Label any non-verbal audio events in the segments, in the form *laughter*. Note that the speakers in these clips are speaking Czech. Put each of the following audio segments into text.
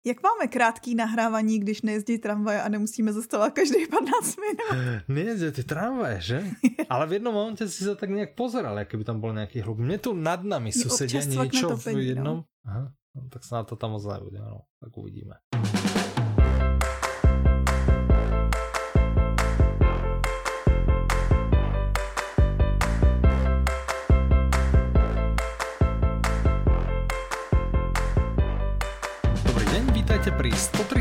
Jak máme krátký nahrávání, když nejezdí tramvaj a nemusíme zastavovat každý *laughs* 15 minut? *laughs* Nejezdí ty tramvaje, že? *laughs* Ale v jednom momente si sa tak nejak pozeral, aké by tam bol nejaký hluk. Mne tu nad nami susedia niečo v jednom... No. Aha, no, tak sa na to tam moc nebude, no. Tak uvidíme.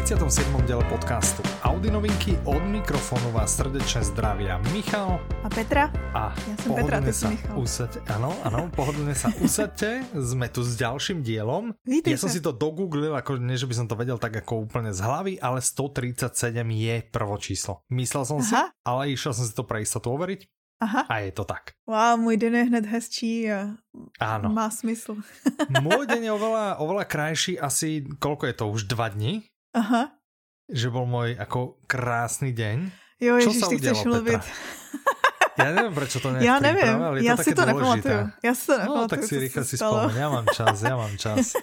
137. diele podcastu Audi novinky. Od mikrofónu vás srdečne zdravia Michal a Petra. A ja som Petra, ty sa Michal. Usadte, áno, áno, pohodlne sa *laughs* usadte. Sme tu s ďalším dielom. Vítaj ja som si to dogooglil, ako nie, že by som to vedel tak ako úplne z hlavy, ale 137 je prvo číslo. Myslel som Aha. si, ale išiel som si to pre istotu overiť. Aha. A je to tak. Wow, můj den je hned hezčí a Áno. má smysl. Môj deň je oveľa, oveľa krajší, asi koľko je to, už dva dní? Aha. Že bol môj ako krásny deň. Jo, ježiš, ty chceš mluvit. Já nevím, proč to nejde Já nevím, ale já to si to nepamatuju. Já si to nepamatuju, No, tak si rychle si vzpomeň, já mám čas, já mám čas.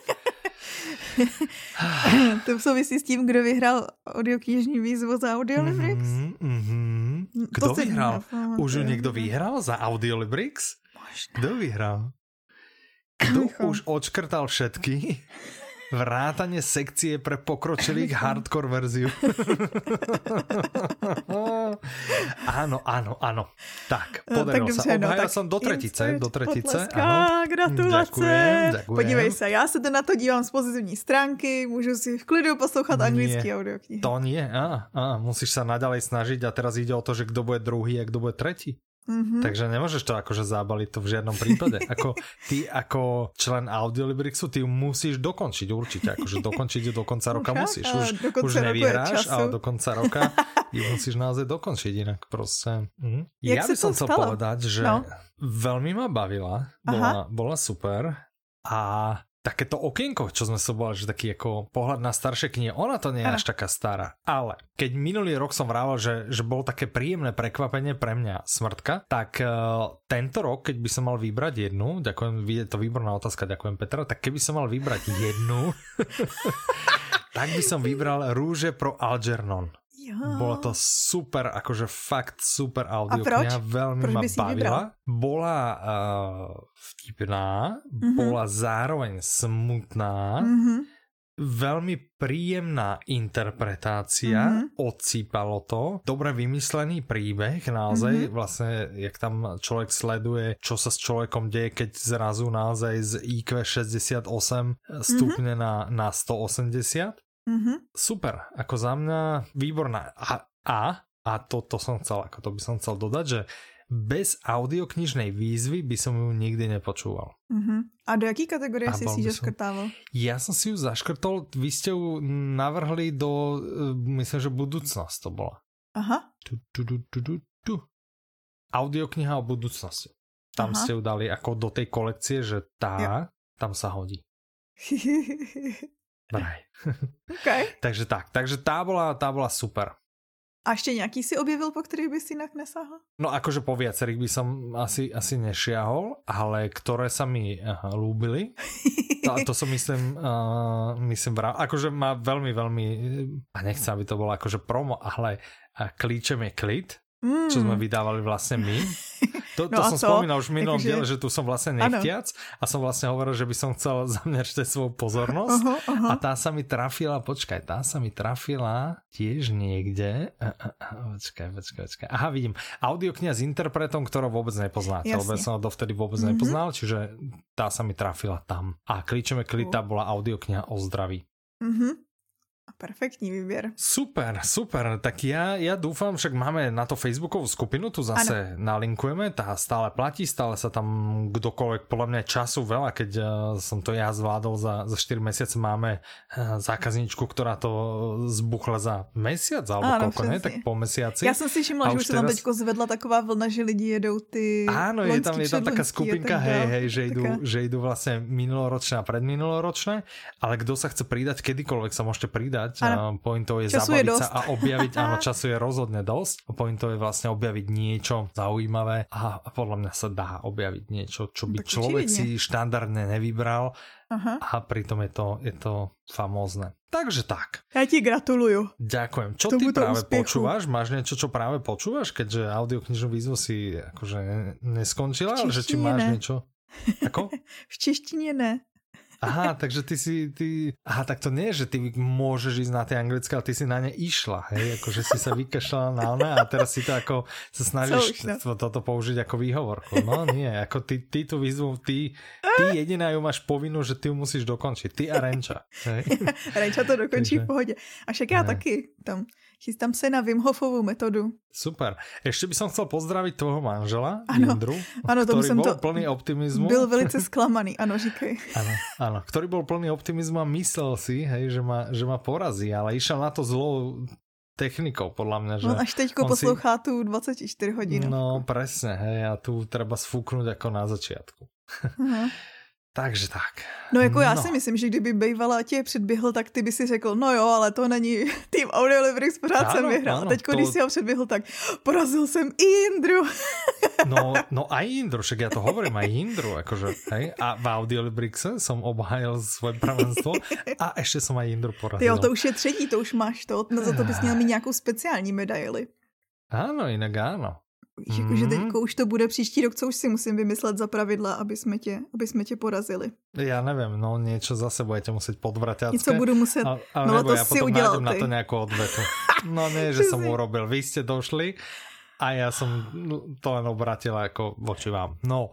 to souvisí s tím, kdo vyhrál audioknižní výzvu za Audiolibrix? Mm-hmm, mm-hmm. Kdo to vyhrál? Už někdo vyhrál za Audiolibrix? Kdo vyhrál? Kdo už odškrtal všetky? Vrátanie sekcie pre pokročilých *laughs* hardcore verziu. *laughs* áno, áno, áno. Tak, no, podarilo no, tak sa. No, som do tretice. Do tretice, áno. Gratulace. Ďakujem, ďakujem. Podívej sa, já se na to dívám z pozitivní stránky, můžu si v klidu poslouchat anglický audioknihy. To nie, á, á, musíš sa naďalej snažiť a teraz ide o to, že kdo bude druhý a kdo bude tretí. Mm-hmm. Takže nemôžeš to akože zábaliť to v žiadnom prípade. *laughs* Ako, ty ako člen Audiolibrixu, ty musíš dokončiť určite. Akože dokončiť ju do konca roka musíš. Už, už nevyhráš, ale do konca roka *laughs* ju musíš naozaj dokončiť inak proste. Mhm. Ja by som chcel povedať, že no. veľmi ma bavila. Bola, bola super. A takéto okienko, čo sme sa boli, že taký ako pohľad na staršie knihy, ona to nie je až taká stará. Ale keď minulý rok som vrával, že, že bolo také príjemné prekvapenie pre mňa smrtka, tak uh, tento rok, keď by som mal vybrať jednu, ďakujem, je to výborná otázka, ďakujem Petra, tak keby som mal vybrať jednu, *laughs* tak by som vybral Rúže pro Algernon. Jo. Bolo to super, akože fakt super audio. Kniha veľmi proč ma bavila. Bola uh, vtipná, mm-hmm. bola zároveň smutná. Mm-hmm. Veľmi príjemná interpretácia, mm-hmm. odsýpalo to, dobre vymyslený príbeh, naozaj mm-hmm. vlastne, jak tam človek sleduje, čo sa s človekom deje, keď zrazu naozaj z IQ 68 stupne mm-hmm. na, na 180 Mm-hmm. Super, ako za mňa výborná. A, a, a to, to som chcel, ako to by som chcel dodať, že bez audioknižnej výzvy by som ju nikdy nepočúval. Mm-hmm. A do jaký kategorie si si zaškrtával? Ja som si ju zaškrtol, vy ste ju navrhli do, e, myslím, že budúcnosť to bola. Aha. Tu, tu, tu, tu, tu, tu. Audiokniha o budúcnosti. Tam Aha. ste ju dali ako do tej kolekcie, že tá, jo. tam sa hodí. *laughs* Vraj. *laughs* Okay. takže tak, takže tá bola, tá bola super. A ešte nejaký si objevil, po ktorých by si inak nesáhol? No akože po viacerých by som asi, asi nešiahol, ale ktoré sa mi uh, lúbili, to, to som myslím, uh, myslím vrá, akože má veľmi, veľmi, a nechcem, aby to bolo akože promo, ale uh, klíčem je klit, mm. čo sme vydávali vlastne my. *laughs* To, to no som spomínal už v minulom diele, že tu som vlastne nechtiac ano. a som vlastne hovoril, že by som chcel *laughs* zamerať svoju pozornosť uh -huh, uh -huh. a tá sa mi trafila, počkaj, tá sa mi trafila tiež niekde. Uh, uh, uh, počkaj, počkaj, počkaj. Aha, vidím. Audiokniha s interpretom, ktorou vôbec nepoznáte, Jasne. lebo som ho dovtedy vôbec mm -hmm. nepoznal, čiže tá sa mi trafila tam. A klíčeme klita bola audiokniha o zdraví. Mm -hmm. Perfektní výběr. Super, super. Tak ja, ja dúfam, však máme na to Facebookovú skupinu, tu zase ano. nalinkujeme, tá stále platí, stále sa tam kdokoľvek, podľa mňa času veľa, keď uh, som to ja zvládol za, za 4 mesiace, máme uh, zákazničku, ktorá to zbuchla za mesiac, alebo ano, koľko, ne? Tak po mesiaci. Ja som si všimla, že už sa teraz... tam teďko zvedla taková vlna, že lidi jedou ty Áno, je tam, je tam taká skupinka, hej, hej, že idú, že idú vlastne minuloročné a predminuloročné, ale kto sa chce pridať kedykoľvek sa môžete pridať pridať. Ano. Pointou je času zabaviť je sa a objaviť, *laughs* áno, času je rozhodne dosť. Pointou je vlastne objaviť niečo zaujímavé a, podľa mňa sa dá objaviť niečo, čo by človek si štandardne nevybral Aha. a pritom je to, je to famózne. takže tak. Já ti gratuluju. Ďakujem. Čo ty práve úspěchu. počúvaš? Máš niečo, čo práve počúvaš, keďže audioknižnú výzvu si akože neskončila, ale že či máš ne. niečo? Ako? *laughs* v češtině ne. Aha, takže ty si, ty, aha, tak to nie je, že ty môžeš ísť na tie anglické, ale ty si na ne išla, hej, akože si sa vykašľala na one a teraz si to ako sa snažíš no. toto použiť ako výhovorku. No nie, ako ty, ty tú výzvu, ty, ty jediná ju máš povinnú, že ty ju musíš dokončiť, ty a Renča. Hej. *laughs* Renča to dokončí takže, v pohodě. A však já ne. taky tam Chystám se na Wim Hofovou metodu. Super. Ještě by som chcel pozdraviť tvojho manžela, ano, Jindru, ano, tomu jsem to plný optimizmu. Byl velice zklamaný, ano, říkej. *laughs* Ano, ano, ktorý bol plný optimizmu a myslel si, hej, že, ma, že ma porazí, ale išel na to zlou technikou, podľa mňa. Že on až teďko poslouchá si... tu 24 hodin. No, presne, hej, a tu treba sfúknuť ako na začiatku. Uh-huh. Takže tak. No jako já no. si myslím, že kdyby Bejvala tě předběhl, tak ty by si řekl, no jo, ale to není *laughs* tým Audiolibrix, pořád ano, jsem vyhrál. Ano, Teď, to... když si ho předběhl, tak porazil jsem i Jindru. *laughs* no, *laughs* no aj Jindru, však já to hovorím, aj Jindru, akože, hej, a v Audiolibrixe som obhájil svoje pravenstvo a ještě jsem aj Jindru porazil. Jo, to už je třetí, to už máš to, no za to bys měl mít nějakou speciální medaili. Ano, jinak ano. Víš, jako, že teď mhm. už to bude příští rok, co už si musím vymyslet za pravidla, aby jsme tě, aby jsme tě porazili. Já nevím, no něco zase budete muset podvraťacké. Něco budu muset, ale, ale no to já si udělal na to nějakou odvetu. *laughs* No ne, že jsem urobil, vy jste došli a já jsem to len obratila jako voči vám. No,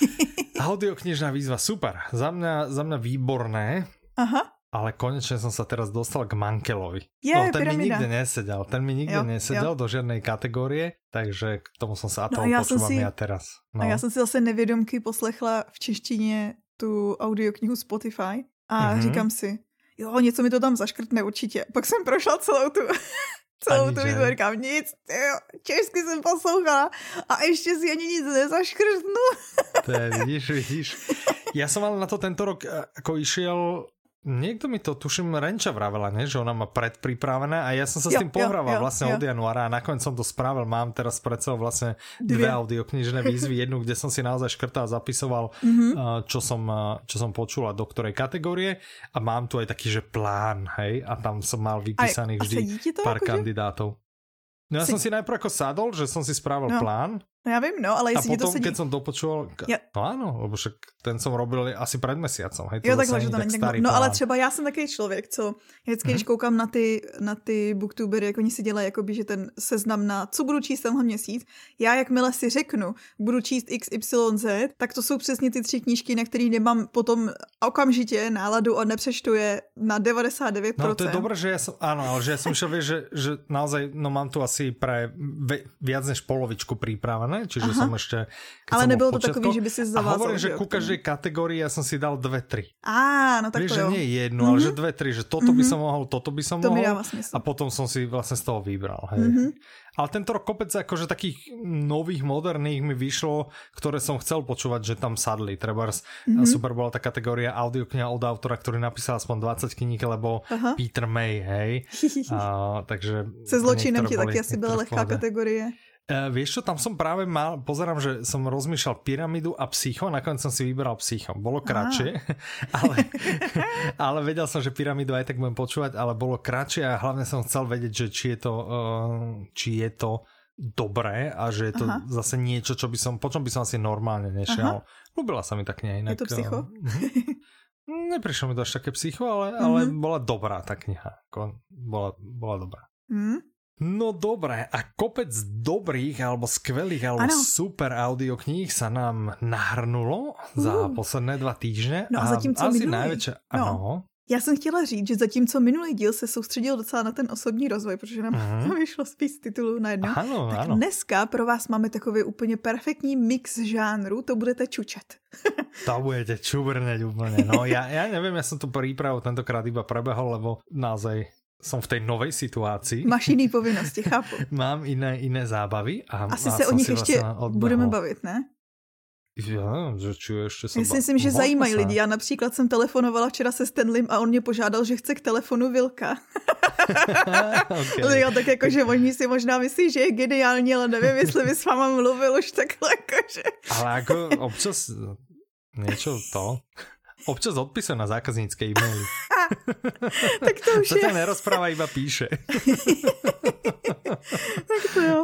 *laughs* audioknižná výzva, super, za mě, za mě výborné. Aha ale konečne som sa teraz dostal k Mankelovi. Je, no, ten pyramida. mi nikde nesedel, ten mi nikde jo, nesedel jo. do žiadnej kategórie, takže k tomu som sa a no, ja počúvam si, ja teraz. No. A já jsem si zase nevědomky poslechla v češtině tu audioknihu Spotify a mm-hmm. říkám si, jo, něco mi to tam zaškrtne určitě. Pak jsem prošla celou tu *laughs* celou tu výzvu, říkám nic, jo, česky jsem poslouchala a ještě si ani nic nezaškrtnu. to je, vidíš, vidíš. Ja som ale na to tento rok eh, ako išiel Niekto mi to, tuším, Renča vravela, ne? že ona má predpripravené a ja som sa s tým pohrával vlastne jo. od januára a nakoniec som to spravil. Mám teraz pred sebou vlastne dve, dve audioknižné výzvy. Jednu, kde som si naozaj škrtal a zapisoval, mm-hmm. čo, som, čo som počul a do ktorej kategórie. A mám tu aj taký, že plán, hej? A tam som mal vypísaných vždy pár akože? kandidátov. No ja si... som si najprv ako sadol, že som si spravil no. plán No já vím, no, ale jestli a potom, to sedí... keď som dopočul, ja. no áno, lebo však ten som robil asi před měsícem. Hej, to jo, takhle, že to není tak, tak No plán. ale třeba já jsem takový člověk, co vždycky, když mhm. koukám na ty, na ty booktubery, jak oni si dělají, jakoby, že ten seznam na co budu číst tenhle měsíc, já jakmile si řeknu, budu číst XYZ, tak to jsou přesně ty tři knížky, na které nemám potom okamžitě náladu a nepřečtu je na 99%. No to je dobré, že ja som, áno, ale že ja som šiel, že, že naozaj, no mám tu asi pre viac než polovičku prípravené ne? Čiže Aha. som ešte... Ale nebylo to takový, že by si zavázal. A hovorím, že ku každej kategórii ja som si dal dve, tri. Á, no tak Vieš, to jo. že nie jednu, mm-hmm. ale že dve, tri, že toto mm-hmm. by mhm. som mohol, toto by som to mohol. A potom som si vlastne z toho vybral. Hej. Mm-hmm. Ale tento rok kopec akože takých nových, moderných mi vyšlo, ktoré som chcel počúvať, že tam sadli. Treba mm-hmm. super bola tá kategória audiokniha od autora, ktorý napísal aspoň 20 kníh, lebo Aha. Peter May, hej. *laughs* a, takže Se zločinem ti taky asi byla lehká kategorie. Uh, vieš čo, tam som práve mal, pozerám, že som rozmýšľal pyramidu a psycho, nakoniec som si vybral psycho. Bolo kratšie, *laughs* ale, *laughs* ale vedel som, že pyramidu aj tak budem počúvať, ale bolo kratšie a hlavne som chcel vedieť, že či je to, uh, či je to dobré a že je to Aha. zase niečo, čo by som, po čom by som asi normálne nešiel. Ľúbila sa mi tak kniha. Inak, je to psycho? Uh, neprišlo mi to až také psycho, ale, ale mm-hmm. bola dobrá tá kniha. Bola, bola dobrá. Mm. No dobré, a kopec dobrých alebo skvelých alebo ano. super audiokníh sa nám nahrnulo uh. za posledné dva týždne. No a, a zatímco asi minulý, najväčšia, no. ano. Já jsem chtěla říct, že zatímco minulý díl se soustředil docela na ten osobní rozvoj, protože nám uh-huh. vyšlo spíš titulů najednou, ano, tak ano. dneska pro vás máme takový úplně perfektní mix žánru, to budete čučet. to budete čubrneť úplně. No já, já nevím, já jsem tu přípravu tentokrát iba prebehol, lebo naozaj som v tej novej situácii. Máš jiný povinnosti, chápu. *laughs* Mám iné, iné zábavy. A, Asi a se o nich ještě vlastně budeme bavit, ne? Já, že či ještě se ba... myslím, že zajímají se. lidi. Já například jsem telefonovala včera se Stanlem a on mě požádal, že chce k telefonu Vilka. *laughs* *laughs* okay. jo, tak jako, že oni si možná myslí, že je geniální, ale nevím, jestli by s váma mluvil už takhle, jakože. ale jako občas něco to, občas odpisuje na zákaznické e-maily. *laughs* tak to už to je. Nerozpráva, iba píše. *laughs* tak to jo.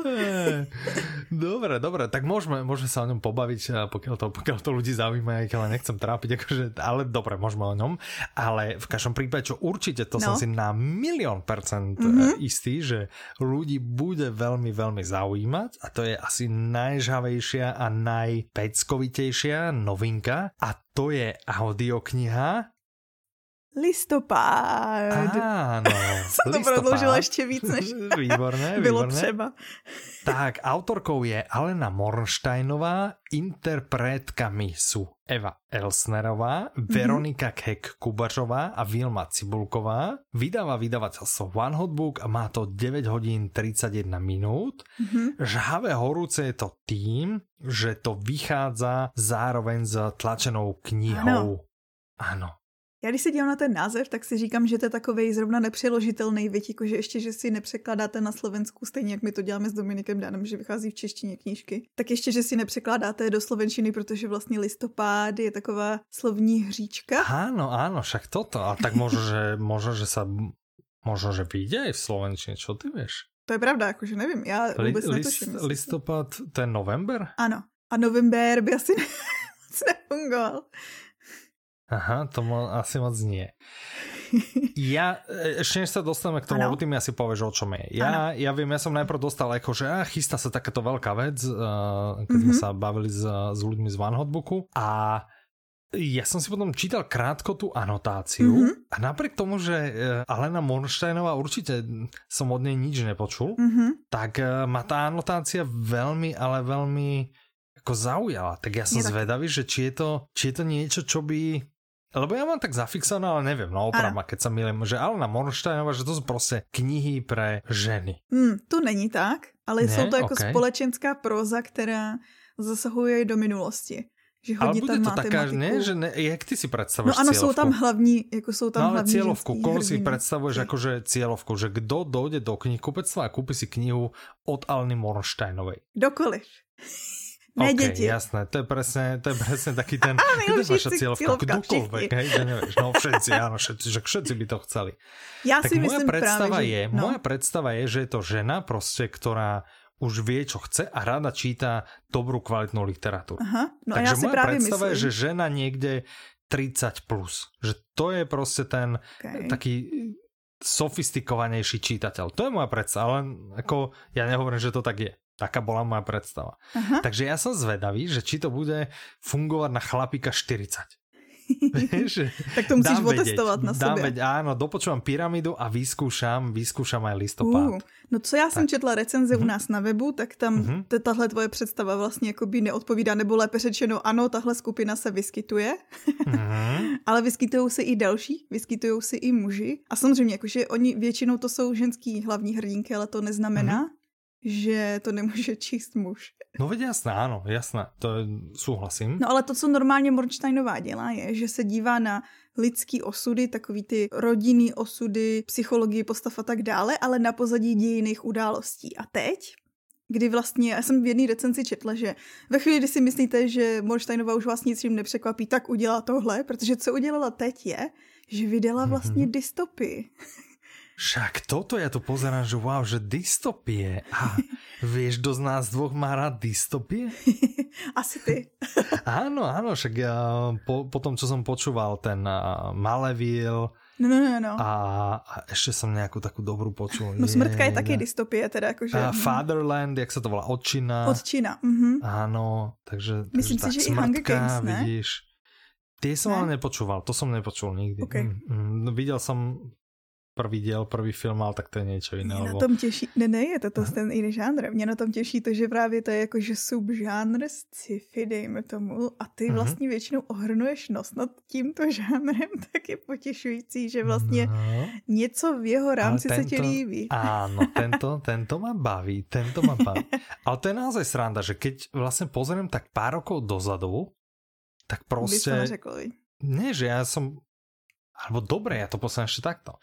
Dobre, dobre, tak môžeme, môžeme sa o ňom pobaviť, pokiaľ to, pokiaľ to ľudí zaujíma, aj ale nechcem trápiť, akože, ale dobre, môžeme o ňom. Ale v každom prípade, čo určite, to no. som si na milión percent mm-hmm. istý, že ľudí bude veľmi, veľmi zaujímať a to je asi najžavejšia a najpeckovitejšia novinka a to je audiokniha Listopád. Áno. *laughs* Som to prodloužila ještě víc, než *laughs* výborné, *laughs* bylo výborné. třeba. Tak, autorkou je Alena Mornsteinová, interpretkami sú Eva Elsnerová, mm-hmm. Veronika Kek-Kubařová a Vilma Cibulková. Vydáva vydavateľstvo One Hot Book a má to 9 hodín 31 minút. Mm-hmm. Žhavé horúce je to tým, že to vychádza zároveň s tlačenou knihou. Áno. Já když se dívám na ten název, tak si říkám, že to je takový zrovna nepřeložitelný, věď, jako že ještě, že si nepřekládáte na Slovensku, stejně jak my to děláme s Dominikem Danem, že vychází v češtině knížky, tak ještě, že si nepřekládáte do slovenčiny, protože vlastně listopád je taková slovní hříčka. Áno, áno, však toto. A tak možno, že, *laughs* možno, že sa možno, že vyjde aj v slovenčine, čo ty vieš? To je pravda, jakože nevím, já vůbec Li, list, netuším. Listopad, ten november? Ano. A november by asi *laughs* nefungoval. Aha, to mo- asi moc nie. *laughs* Ja, e, ešte než sa dostaneme k tomu, ty mi asi povieš, o čom je. Ja, ja viem, ja som najprv dostal ako, že ah, chystá sa takáto veľká vec, uh, keď mm-hmm. sme sa bavili s, s ľuďmi z One Hotbooku a ja som si potom čítal krátko tú anotáciu mm-hmm. a napriek tomu, že e, Alena Mornsteinová určite som od nej nič nepočul, mm-hmm. tak ma tá anotácia veľmi, ale veľmi ako zaujala. Tak ja som je zvedavý, tak... že či je, to, či je to niečo, čo by lebo ja mám tak zafixované, ale neviem, no oprav ma, keď sa milím, že Alena Mornsteinová, že to sú proste knihy pre ženy. Hmm, to není tak, ale ne? jsou to jako okay. společenská proza, která zasahuje do minulosti. Že hodně ale bude tam to taká, ne, že ne, jak ty si představuješ No ano, cieľovku? jsou tam hlavní, jako jsou tam no, ale hlavní cieľovku, koho si predstavuješ okay. akože cieľovku, že kdo dojde do knihkupectva a kúpi si knihu od Aleny Mornsteinovej? Kdokoliv. Ne okay, děti. jasné, to je presne, to je presne taký ten, *laughs* to je vaša cieľovka, kdokoľvek, hej, že nevieš, no všetci, áno, všetci, že všetci by to chceli. Ja tak si moja myslím predstava práve, je, že, no. moja predstava je, že je to žena proste, ktorá už vie, čo chce a rada číta dobrú kvalitnú literatúru. Aha, no Takže a ja si moja práve predstava myslím. je, že žena niekde 30 plus. Že to je proste ten okay. taký sofistikovanejší čítateľ. To je moja predstava, ale ako ja nehovorím, že to tak je. Taká bola moja predstava. Aha. Takže ja som zvedavý, že či to bude fungovať na chlapíka 40. *laughs* Vieš, tak to musíš otestovat na sobě. Veď, áno, dopočúvam pyramidu a vyskúšam, vyskúšam aj listopad. Uh, no co já jsem tak. četla recenze u mhm. nás na webu, tak tam uh-huh. tahle tvoje představa vlastně jakoby neodpovídá, nebo lépe řečeno, ano, tahle skupina se vyskytuje, uh-huh. *laughs* ale vyskytují se i další, vyskytují se i muži. A samozřejmě, jakože oni většinou to jsou ženský hlavní hrdinky, ale to neznamená, že to nemůže číst muž. No veď jasné, áno, jasné, to souhlasím. No ale to, co normálně Mornsteinová dělá, je, že se dívá na lidský osudy, takový ty rodinný osudy, psychologii postav a tak dále, ale na pozadí dějiných událostí. A teď, kdy vlastně, já jsem v jedné recenzi četla, že ve chvíli, kdy si myslíte, že Mornsteinová už vás ničím nepřekvapí, tak udělá tohle, protože co udělala teď je, že vydala vlastně mm-hmm. dystopii. Však toto ja tu pozerám, že wow, že dystopie. A *laughs* vieš, kto z nás dvoch má rád dystopie? *laughs* Asi ty. *laughs* áno, áno, však ja po, po tom, čo som počúval ten uh, Malevil, No, no, no, no. A, a ešte som nejakú takú dobrú počul. No smrtka je taky dystopie, teda akože. A Fatherland, jak sa to volá, Odčina. Odčina, mhm. Áno, takže, Myslím takže si, tak, že smrtka, i Hunger Games, ne? vidíš. Tie som ne? ale nepočúval, to som nepočul nikdy. Okay. Mm, mm, videl som prvý děl, prvý film, ale tak to je něco jiného. Mě na tom těší, ne, ne, je to, to ten jiný žánr. Mě na tom těší to, že právě to je jako, že subžánr sci-fi, dejme tomu, a ty mm-hmm. vlastně většinou ohrnuješ nos nad tímto *laughs* žánrem, tak je potěšující, že vlastně no, něco v jeho rámci tento, se ti líbí. *laughs* Áno, tento, tento ma baví, tento ma baví. ale to je naozaj sranda, že keď vlastně pozriem tak pár rokov dozadu, tak prostě... By Ne, že já som... Alebo dobre, ja to poslám ešte takto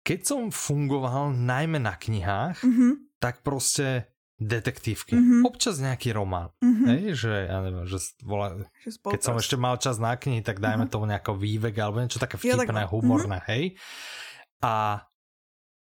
keď som fungoval najmä na knihách, mm-hmm. tak prostě detektívky. Mm-hmm. Občas nejaký román. Mm-hmm. Hej, že ja neviem, že, volá, že keď som ešte mal čas na knihy, tak dajme mm-hmm. tomu nejaký vývek alebo niečo také vtipné, jo, humorné, mm-hmm. hej. A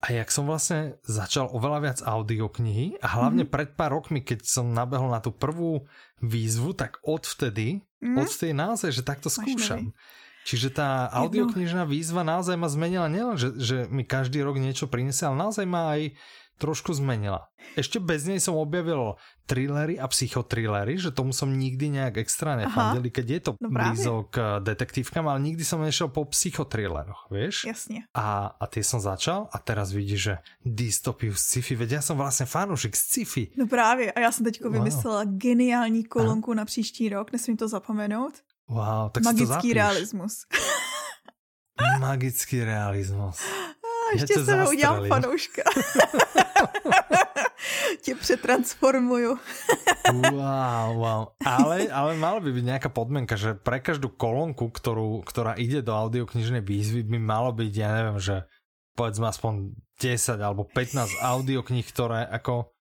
a jak som vlastne začal oveľa viac audioknihy a hlavne mm-hmm. pred pár rokmi, keď som nabehol na tú prvú výzvu, tak odvtedy, mm-hmm. odvtedy naozaj, že takto skúšam. Čiže tá audioknižná výzva naozaj ma zmenila nielen, že, že mi každý rok niečo prinesie, ale naozaj ma aj trošku zmenila. Ešte bez nej som objavil thrillery a psychotrillery, že tomu som nikdy nejak extra nefandil, keď je to no blízo k detektívkam, ale nikdy som nešiel po psychotrilleroch, vieš? Jasne. A, a tie som začal a teraz vidíš, že dystopiu sci-fi, veď ja som vlastne fanúšik sci-fi. No právě a já jsem teďko wow. vymyslela geniální kolonku na příští rok, nesmím to zapomenout. Wow, tak *laughs* Magický realismus. Magický realismus. ještě ja se udělám fanouška. *laughs* Tě přetransformuju. wow, wow. Ale, ale mala by byť nejaká podmienka, že pre každú kolónku, ktorú, ktorá ide do audioknižnej výzvy, by malo byť, ja neviem, že povedzme aspoň 10 alebo 15 audiokníh, ktoré ako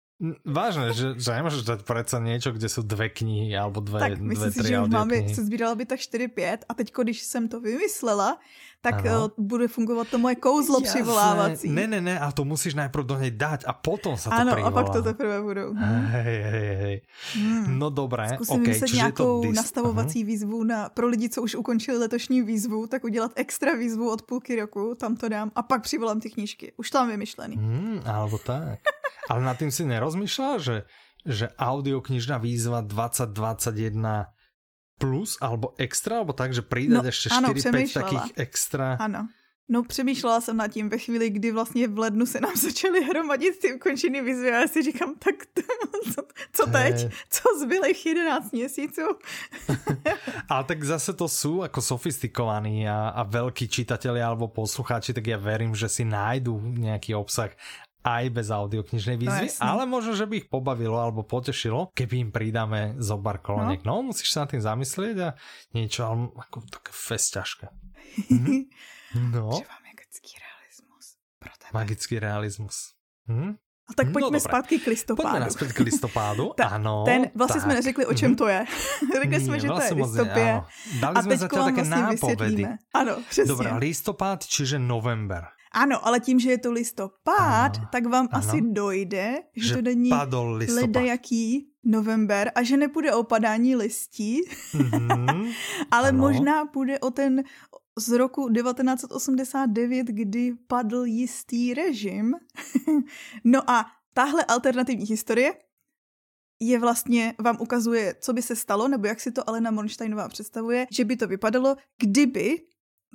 Vážne, že, že nemôžeš dať predsa niečo, kde sú dve knihy alebo dve, tak dve, si, tri že už máme, se sbíralo by tak 4-5 a teď, když jsem to vymyslela, tak ano. Eh, bude fungovat to moje kouzlo Jasné. přivolávací. Ne, ne, ne, a to musíš najprv do něj dát a potom sa to Ano, privolá. a pak to teprve budou. Hej, hej, hej. Hmm. No dobré, Zkusím okay, čiže nějakou dis... nastavovací uh-huh. výzvu na, pro lidi, co už ukončili letošní výzvu, tak udělat extra výzvu od půlky roku, tam to dám a pak přivolám ty knížky. Už to mám vymyšlený. Hmm, alebo tak. Ale nad tým si nerozmýšľal, že, že audioknižná výzva 2021 plus alebo extra, alebo tak, že přidat no, ještě 4-5 takých extra. Ano. No přemýšlela jsem nad tím ve chvíli, kdy vlastně v lednu se nám *laughs* začaly hromadit ty ukončený výzvy a já si říkám, tak *laughs* co, co teď? Co zbylých 11 měsíců? *laughs* Ale tak zase to jsou jako sofistikovaní a, a velký čitatelia alebo poslucháči, tak já verím, že si nájdu nějaký obsah aj bez audioknižnej no výzvy, no, ale možno, že by ich pobavilo alebo potešilo, keby im pridáme zobar koloniek. No. no, musíš sa nad tým zamyslieť a niečo, ale ako také fest ťažké. *laughs* Mhm. No. Magický realismus. Pro tebe. Magický realismus. Hm? A tak pojďme no, zpátky k listopádu. Pojďme naspět k listopádu, Ta, *laughs* ano. Ten, vlastně tak. jsme neřekli, o čem to je. *laughs* Řekli jsme, že to je listopě. Dali a jsme zatiaľ také vlastně nápovedy. Ano, přesně. Dobrá, listopad, čiže november. Ano, ale tím, že je to listopad, ano, tak vám ano. asi dojde, že, že to není ledajaký november a že nepůjde o padání listí, mm-hmm, *laughs* ale ano. možná půjde o ten z roku 1989, kdy padl jistý režim. *laughs* no a tahle alternativní historie je vlastně, vám ukazuje, co by se stalo, nebo jak si to Alena Monsteinová představuje, že by to vypadalo, kdyby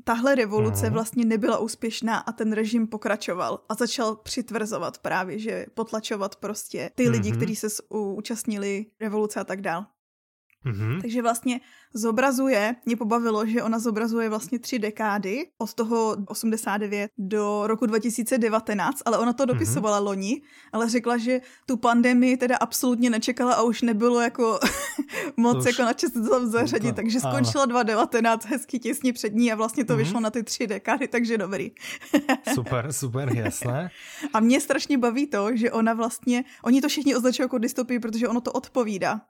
tahle revoluce mm. vlastně nebyla úspěšná a ten režim pokračoval a začal přitvrzovat právě, že potlačovat prostě ty lidi, mm-hmm. kteří se účastnili revoluce a tak dál. Mm-hmm. Takže vlastně zobrazuje, mě pobavilo, že ona zobrazuje vlastně tři dekády od toho 89 do roku 2019, ale ona to dopisovala mm-hmm. loni, ale řekla, že tu pandemii teda absolutně nečekala a už nebylo jako *laughs* moc už. jako na čas tam zařadit, to, takže skončila 2019 hezky těsně před ní a vlastně to mm-hmm. vyšlo na ty tři dekády, takže dobrý. *laughs* super, super, jasné. A mě strašně baví to, že ona vlastně, oni to všichni označují jako dystopii, protože ono to odpovídá.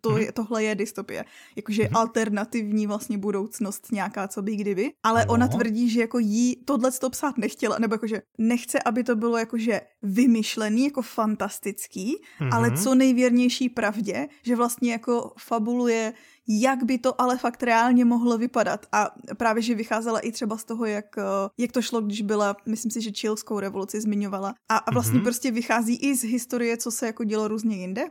To, mm-hmm. Tohle je dystopie. Jakože mm-hmm alternativní vlastně budoucnost nějaká, co by kdyby. Ale ano. ona tvrdí, že jako jí tohle to psát nechtěla, nebo jakože nechce, aby to bylo jakože vymyšlený, jako fantastický, mm-hmm. ale co nejvěrnější pravdě, že vlastně jako fabuluje jak by to ale fakt reálně mohlo vypadat. A právě, že vycházela i třeba z toho, jak, jak to šlo, když byla, myslím si, že čilskou revoluci zmiňovala. A, a vlastně mm-hmm. prostě vychází i z historie, co se jako dělo různě jinde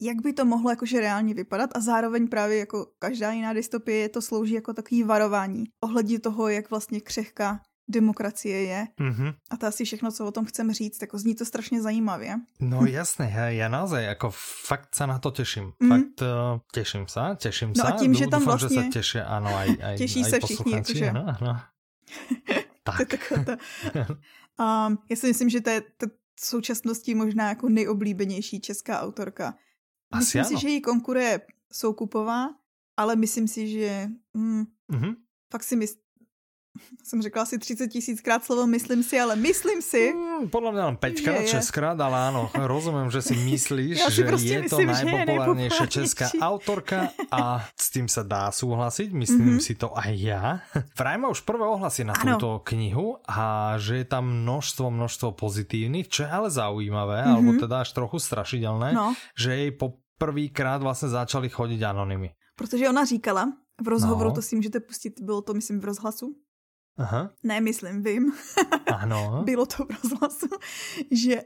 jak by to mohlo jakože reálně vypadat a zároveň právě jako každá jiná dystopie to slouží jako takový varování ohledně toho, jak vlastně křehká demokracie je. Mm-hmm. A to asi všechno, co o tom chcem říct, jako zní to strašně zajímavě. No *laughs* jasné, já, já naozaj jako fakt se na to těším. Mm. Fakt uh, těším se, těším se. No a tím, že tam Dúfam, vlastně... že se těší, ano, *laughs* aj, aj, Těší aj se všichni, jakože... Ano, ano. *laughs* tak. to ta... um, já si myslím, že to je to v současnosti možná jako nejoblíbenější česká autorka. Asi myslím ano. si, že jí konkuruje Soukupová, ale myslím si, že mm, mm-hmm. fakt si myslím, *laughs* jsem řekla asi 30 tisíckrát slovo myslím si, ale myslím si, Mm, podľa mňa len 5 krát, 6 krát, ale áno, rozumiem, že si myslíš, ja že si je to najpopulárnejšia česká autorka a s tým sa dá súhlasiť, myslím mm -hmm. si to aj ja. *laughs* Vrajme už prvé ohlasy na ano. túto knihu a že je tam množstvo, množstvo pozitívnych, čo je ale zaujímavé, mm -hmm. alebo teda až trochu strašidelné, no. že jej po prvýkrát vlastně začali chodit anonymy. Protože ona říkala v rozhovoru, no. to si můžete pustit, bylo to myslím v rozhlasu, Aha. Ne, myslím, vím. *laughs* Ano. Bylo to v rozhlasu, že,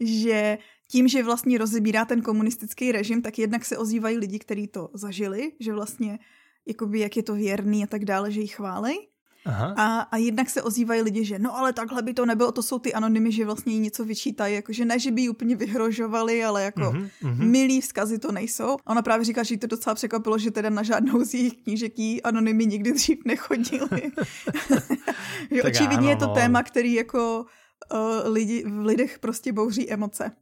že tím, že vlastně rozebírá ten komunistický režim, tak jednak se ozývají lidi, kteří to zažili, že vlastně jakoby jak je to věrný a tak dále, že ji chválej. Aha. A, a jednak se ozývají lidi, že no ale takhle by to nebylo, to jsou ty anonymy, že vlastně jí něco vyčítají, jakože ne, že by ji úplně vyhrožovali, ale jako mm-hmm, mm-hmm. milí vzkazy to nejsou. A ona právě říká, že jí to docela překvapilo, že teda na žádnou z jejich knížek jí anonymy nikdy dřív nechodili. *laughs* očividně ano, je to no. téma, který jako uh, lidi, v lidech prostě bouří emoce.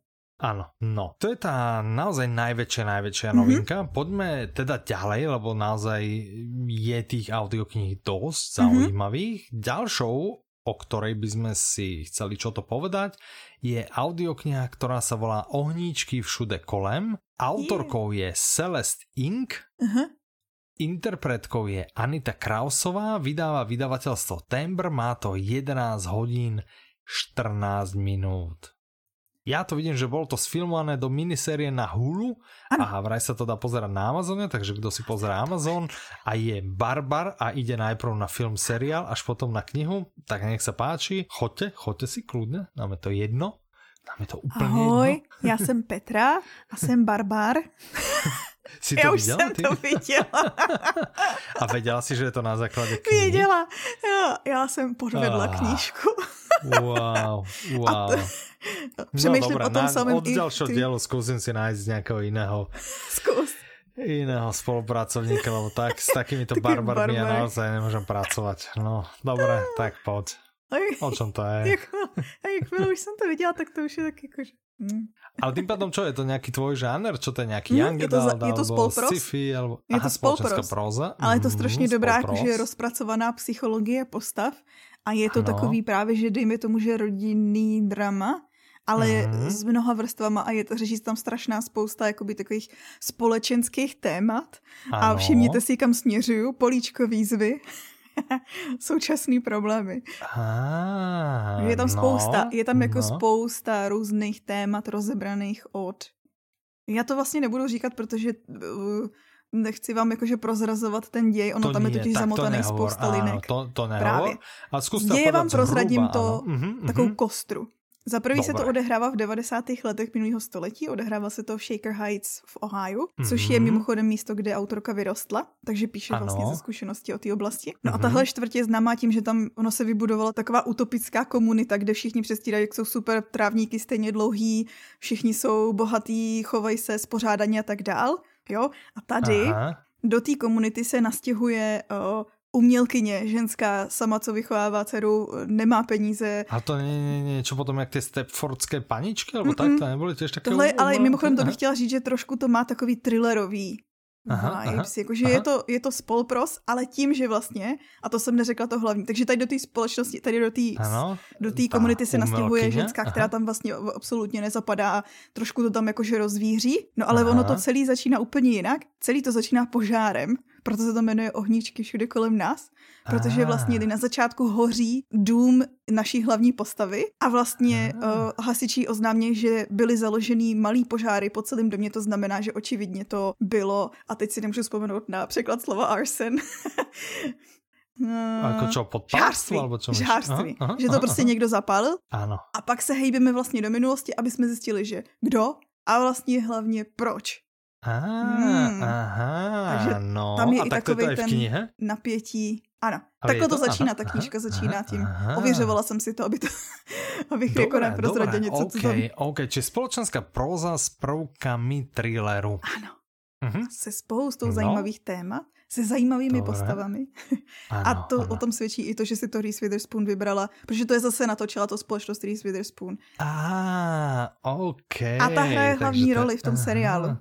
Áno, no. To je tá naozaj najväčšia, najväčšia mhm. novinka. Mm -hmm. Poďme teda ďalej, lebo naozaj je tých audiokníh dosť -hmm. zaujímavých. Ďalšou, o ktorej by sme si chceli čo to povedať, je audiokniha, ktorá sa volá Ohníčky všude kolem. Autorkou yeah. je Celeste Ink. Uh mhm. -huh. Interpretkou je Anita Krausová, vydáva vydavateľstvo Tembr, má to 11 hodín 14 minút. Ja to vidím, že bolo to sfilmované do minisérie na Hulu ano. a vraj sa to dá pozerať na Amazone, takže kdo si pozera Amazon a je barbar a ide najprv na film, seriál, až potom na knihu, tak nech sa páči, choďte, choďte si kľudne, máme to jedno, máme to úplne Ahoj, jedno. já jsem Petra a jsem barbar. *laughs* Si to já viděla, už jsem ty? to viděla. *laughs* a věděla si, že je to na základě knihy? Věděla. Já, já jsem podvedla ah. knížku. wow, *laughs* wow. To, Přemýšlím no, o tom samém. Od ďalšieho ty... dielu skúsim si nájsť nejakého iného. Skús. Iného spolupracovníka, lebo tak s *laughs* takýmito barbarmi ja naozaj nemôžem pracovať. No, dobre, tak poď. O čom to *laughs* je? Jako, chvíli už jsem to viděla, tak to už je tak jakože... Hmm. Ale tým pádom čo, je to nejaký tvoj žáner? Čo to je nejaký hmm, young je to, adult, je to spolpros? sci-fi, alebo... Je to spolpros. proza? Ale je to strašně mm, dobrá, jakože je rozpracovaná psychologie postav a je to ano. takový právě, že dejme tomu, že rodinný drama, ale mm-hmm. s mnoha vrstvama a je to, řeší tam strašná spousta jakoby takových společenských témat ano. a všimněte si, kam směřuju, políčko výzvy. *laughs* současný problémy. Ah, je tam no, spousta, je tam jako no. spousta různých témat rozebraných od. Já to vlastně nebudu říkat, protože uh, nechci vám jakože prozrazovat ten děj, ono to tam je totiž zamotaný spousta linek. To, to nehovor. Právě. A Děje vám prozradím zhruba, to ano. takovou mm-hmm. kostru. Za prvý se to odehrává v 90. letech minulého století, odehrává se to v Shaker Heights v Ohio, mm-hmm. což je mhm. mimochodem místo, kde autorka vyrostla, takže píše ano. vlastně ze zkušenosti o té oblasti. No mm-hmm. a mhm. tahle čtvrtě je známá tím, že tam ono se vybudovala taková utopická komunita, kde všichni přestírají, jak jsou super trávníky stejně dlouhý, všichni jsou bohatí, chovají se spořádaně a tak dál. Jo? A tady Aha. do té komunity se nastěhuje uh, umělkyně, ženská, sama, co vychovává dceru, nemá peníze. A to není něco potom jak ty Stepfordské paničky, nebo tak, to nebyly těž takové? Tohle, ale mimochodem to bych chtěla říct, že trošku to má takový thrillerový aha, vibes, aha, jakože aha. je to, je to spolpros, ale tím, že vlastně, a to jsem neřekla to hlavní, takže tady do té společnosti, tady do té do té komunity se nastěhuje ženská, aha. která tam vlastně absolutně nezapadá a trošku to tam jakože rozvíří, no ale aha. ono to celý začíná úplně jinak, celý to začíná požárem, proto se to jmenuje Ohníčky všude kolem nás, protože vlastně na začátku hoří dům naší hlavní postavy a vlastně uh, hasiči oznámě, že byly založený malý požáry po celém domě, to znamená, že očividně to bylo, a teď si nemůžu vzpomenout na překlad slova arson, Uh, *laughs* jako čo, podpálstvo? Alebo čo žhářství. Aha, aha, že to aha, prostě aha. někdo zapálil. Ano. A pak se hejbeme vlastně do minulosti, aby jsme zjistili, že kdo a vlastně hlavně proč. Ah, hmm. aha, Takže no. Tam je a i takový to ten v knihe? napětí. Ano, Ale takhle to, to začíná, aha, ta knížka aha, začíná aha, tím. Aha. Ověřovala jsem si to, aby to, *laughs* abych dobré, jako neprozradila něco, okay, co tam... OK, či společenská próza s prvkami thrilleru. Ano, uh-huh. se spoustou no. zajímavých témat, se zajímavými Dobre. postavami. *laughs* Ano, a to ano. o tom svědčí i to, že si to Reese Witherspoon vybrala, protože to je zase natočila to společnost Reese Witherspoon. Ah, OK. A ta hraje hlavní roli v tom aha. seriálu.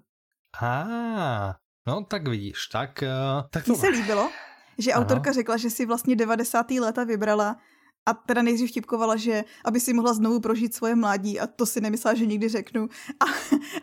A, no tak vidíš, tak... Uh, tak to... Mně se líbilo, že autorka řekla, že si vlastně 90. léta vybrala a teda nejdřív vtipkovala, že aby si mohla znovu prožít svoje mládí a to si nemyslela, že nikdy řeknu. A,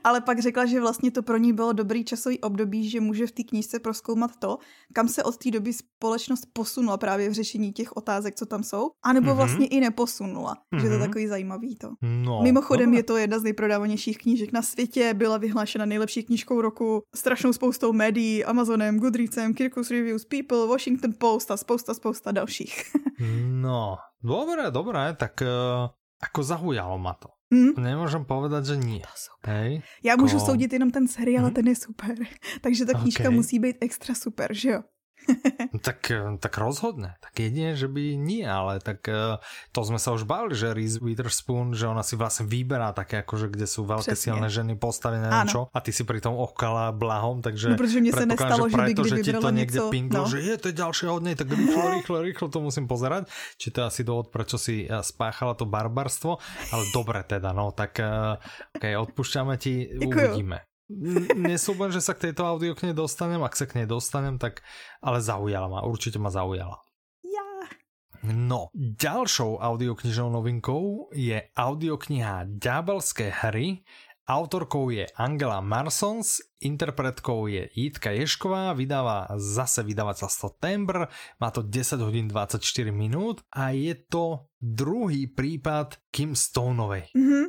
ale pak řekla, že vlastně to pro ní bylo dobrý časový období, že může v té knížce proskoumat to, kam se od té doby společnost posunula právě v řešení těch otázek, co tam jsou, anebo mm-hmm. vlastně i neposunula. Mm-hmm. Že to je mhm. takový zajímavý to. No, Mimochodem no. je to jedna z nejprodávanějších knížek na světě, byla vyhlášena nejlepší knížkou roku strašnou spoustou médií, Amazonem, Goodreadsem, Kirkus Reviews, People, Washington Post a spousta, spousta dalších. *laughs* no, Dobre, dobre, tak uh, ako zaujalo ma to. Mm. Nemůžem povedat, že nie. Hej, Já můžu ko... soudit jenom ten seriál, mm. ten je super. *laughs* Takže ta knížka okay. musí být extra super, že jo? *laughs* Tak, eh, tak rozhodne. Tak jedine, že by nie, ale tak uh, to sme sa už bavili, že Reese Witherspoon, že ona si vlastne vyberá také akože, kde veľké Přesně. silné ženy postavené, neviem čo, a ty si pri tom okala blahom, takže no, protože mne sa nestalo, že, že, že ti to niekde něco, pinglo, no. že je to ďalšie od nej, tak rýchlo, *laughs* rýchlo, rýchlo to musím pozerať. Či to je asi dôvod, prečo si spáchala to barbarstvo, ale dobre teda, no, tak okay, odpúšťame ti, Děkuju. uvidíme nesúbem, že sa k tejto audiokne dostanem, ak sa k nej dostanem, tak ale zaujala ma, určite ma zaujala. Ja. No, ďalšou audioknižnou novinkou je audiokniha Ďábelské hry, Autorkou je Angela Marsons, interpretkou je Jitka Ješková, vydáva zase vydavateľstvo Tembr, má to 10 hodín 24 minút a je to druhý prípad Kim Stoneovej. Mm -hmm.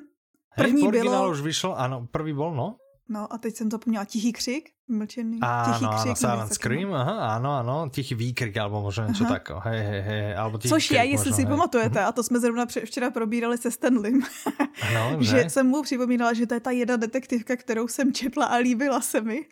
První Hej, bylo... už vyšel, ano, prvý bol, no? No a teď jsem zapomněla. Tichý křik? Mlčený? Áno, tichý křik, áno, Silent Scream, aha, áno, áno, tichý výkrik, alebo možná něco takého, hej, hej, hej, alebo tichý Což je, jestli si hej. pamatujete, a to jsme zrovna včera probírali se Stanley, *laughs* ano, *laughs* že? že jsem mu připomínala, že to je ta jedna detektivka, kterou jsem četla a líbila se mi.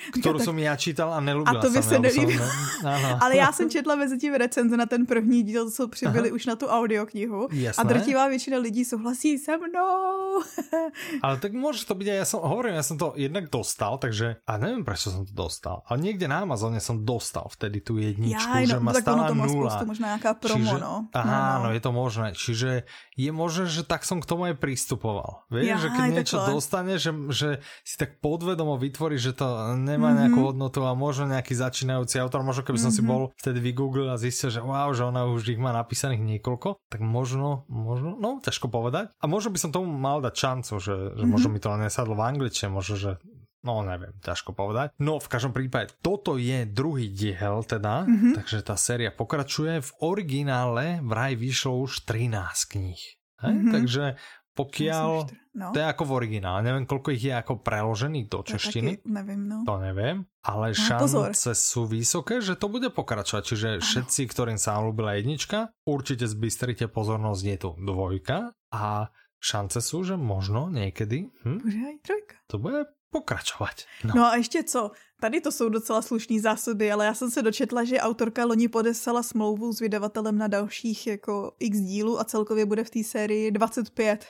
*laughs* Kterou tak... jsem já čítal a nelubila A to by se nelíbilo. *laughs* Ale já jsem četla mezi tím recenze na ten první díl, co přibyli Aha. už na tu audioknihu. Jasné. A drtivá většina lidí souhlasí se mnou. *laughs* Ale tak může to být, já jsem, hovorím, já jsem to jednak dostal, takže, a nevím, proč jsem to dostal, ale někde na Amazoně jsem dostal vtedy tu jedničku, že no, má stála to má nula. Spoustu, možná nějaká promo, čiže, no. Aha, no, no. je to možné. Čiže je možné, že tak som k tomu aj pristupoval. Vieš, že keď niečo takhle. dostane, že, že si tak podvedomo vytvorí, že to nemá mm-hmm. nejakú hodnotu a možno nejaký začínajúci autor, možno keby som mm-hmm. si mhm. bol vtedy vygooglil a zistil, že wow, že ona už ich má napísaných niekoľko, tak možno, možno, no ťažko povedať. A možno by som tomu mal dať šancu, že, že mm-hmm. možno mi to len nesadlo v angličtine, možno, že No neviem, ťažko povedať. No v každom prípade, toto je druhý diel teda, mm-hmm. takže tá séria pokračuje. V originále vraj vyšlo už 13 kníh. Mm-hmm. Takže pokiaľ, no. to je ako v originále, neviem koľko ich je ako preložených do češtiny. Taky neviem, no. To neviem, ale no, šance pozor. sú vysoké, že to bude pokračovať. Čiže ano. všetci, ktorým sa ľúbila jednička, určite zbystrite pozornosť, je tu dvojka a šance sú, že možno niekedy... Hm? Bude aj trojka. To bude pokračovat. No. no a ještě co? Tady to jsou docela slušné zásoby, ale já jsem se dočetla, že autorka loni podesala smlouvu s vydavatelem na dalších jako x dílů a celkově bude v té sérii 25.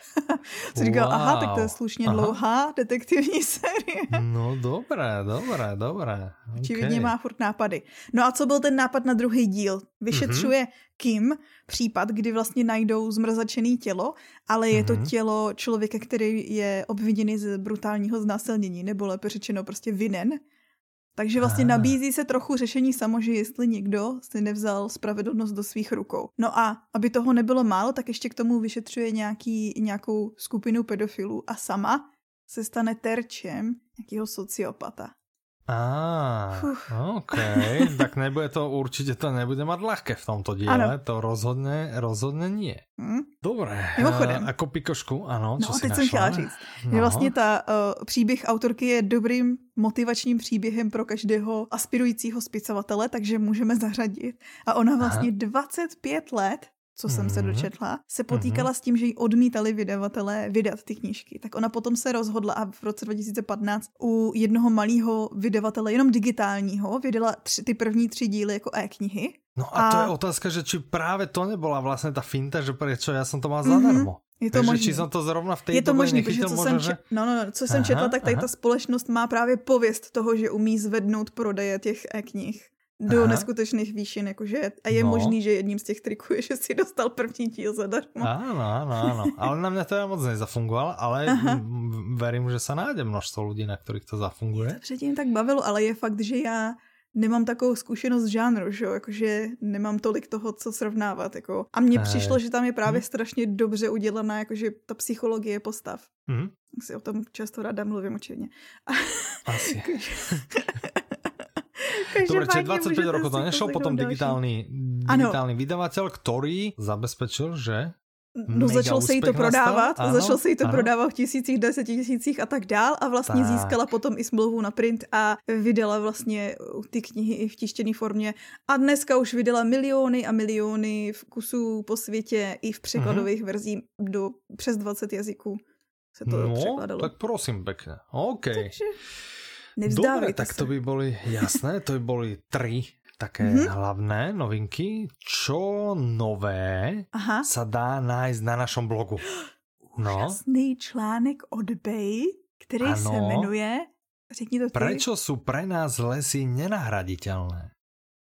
Co říkal, wow. aha, tak to je slušně aha. dlouhá detektivní *laughs* série. no dobré, dobré, dobré. Okay. má furt nápady. No a co byl ten nápad na druhý díl? Vyšetřuje mm-hmm. Kim případ, kdy vlastně najdou zmrzačený tělo, ale je to mhm. tělo člověka, který je obviněný z brutálního znásilnění, nebo lépe řečeno prostě vinen. Takže vlastně Aha. nabízí se trochu řešení samo, že jestli někdo si nevzal spravedlnost do svých rukou. No a aby toho nebylo málo, tak ještě k tomu vyšetřuje nějaký, nějakou skupinu pedofilů a sama se stane terčem nějakého sociopata. Á, OK, tak nebude to, určite to nebude mať ľahké v tomto diele, ano. to rozhodne, rozhodne nie. Hmm? Dobré, Mimochodem. ako pikošku, ano, co no, si teď našla? jsem chtěla říct, no. že vlastně ta uh, příběh autorky je dobrým motivačním příběhem pro každého aspirujícího spisovatele, takže můžeme zařadit. A ona vlastně Aha. 25 let co jsem mm-hmm. se mhm. dočetla, se potýkala mm-hmm. s tím, že jí odmítali vydavatelé vydat ty knížky. Tak ona potom se rozhodla a v roce 2015 u jednoho malého vydavatele, jenom digitálního, vydala tři, ty první tři díly jako e-knihy. No a, a to je otázka, že či právě to nebyla vlastně ta finta, že proč já jsem to mal zadarmo. Mm-hmm. Je to Takže možný. či jsem to zrovna v té Je to možné, protože co jsem, že... no, no, no, co jsem aha, četla, tak tady aha. ta společnost má právě pověst toho, že umí zvednout prodeje těch e-knih do Aha. neskutečných výšin, jakože a je no. možný, že jedním z těch triků je, že si dostal první díl zadarmo. Áno, áno, áno. Ale na mě to ja moc nezafungoval, ale Aha. verím, že se nájde množstvo lidí, na kterých to zafunguje. To předtím tak bavilo, ale je fakt, že já nemám takovou zkušenost žánru, že jo, jakože nemám tolik toho, co srovnávat, jako. A mně přišlo, že tam je právě hmm. strašně dobře udělaná, jakože ta psychologie postav. Hmm. Si o tom často ráda mluvím, očivně. Asi. *laughs* *laughs* Dobre, čiže 25 rokov to nešlo, potom digitálny, digitálny vydavateľ, ktorý zabezpečil, že No začalo se jí to prodávat, ano, začalo se jí to ano. prodávat v tisících, deseti tisících a tak dál a vlastně tak. získala potom i smlouvu na print a vydala vlastně ty knihy i v tištěné formě a dneska už vydala miliony a miliony kusů po světě i v překladových mm-hmm. verzí do přes 20 jazyků se to no, překladalo. tak prosím pekne. OK. Takže Dobre, tak to by boli, jasné, to by boli tri také mm-hmm. hlavné novinky. Čo nové Aha. sa dá nájsť na našom blogu? *gasps* No. Úžasný článek od Bay, který ano. se jmenuje Řekni to ty. Prečo sú pre nás lesy nenahraditelné?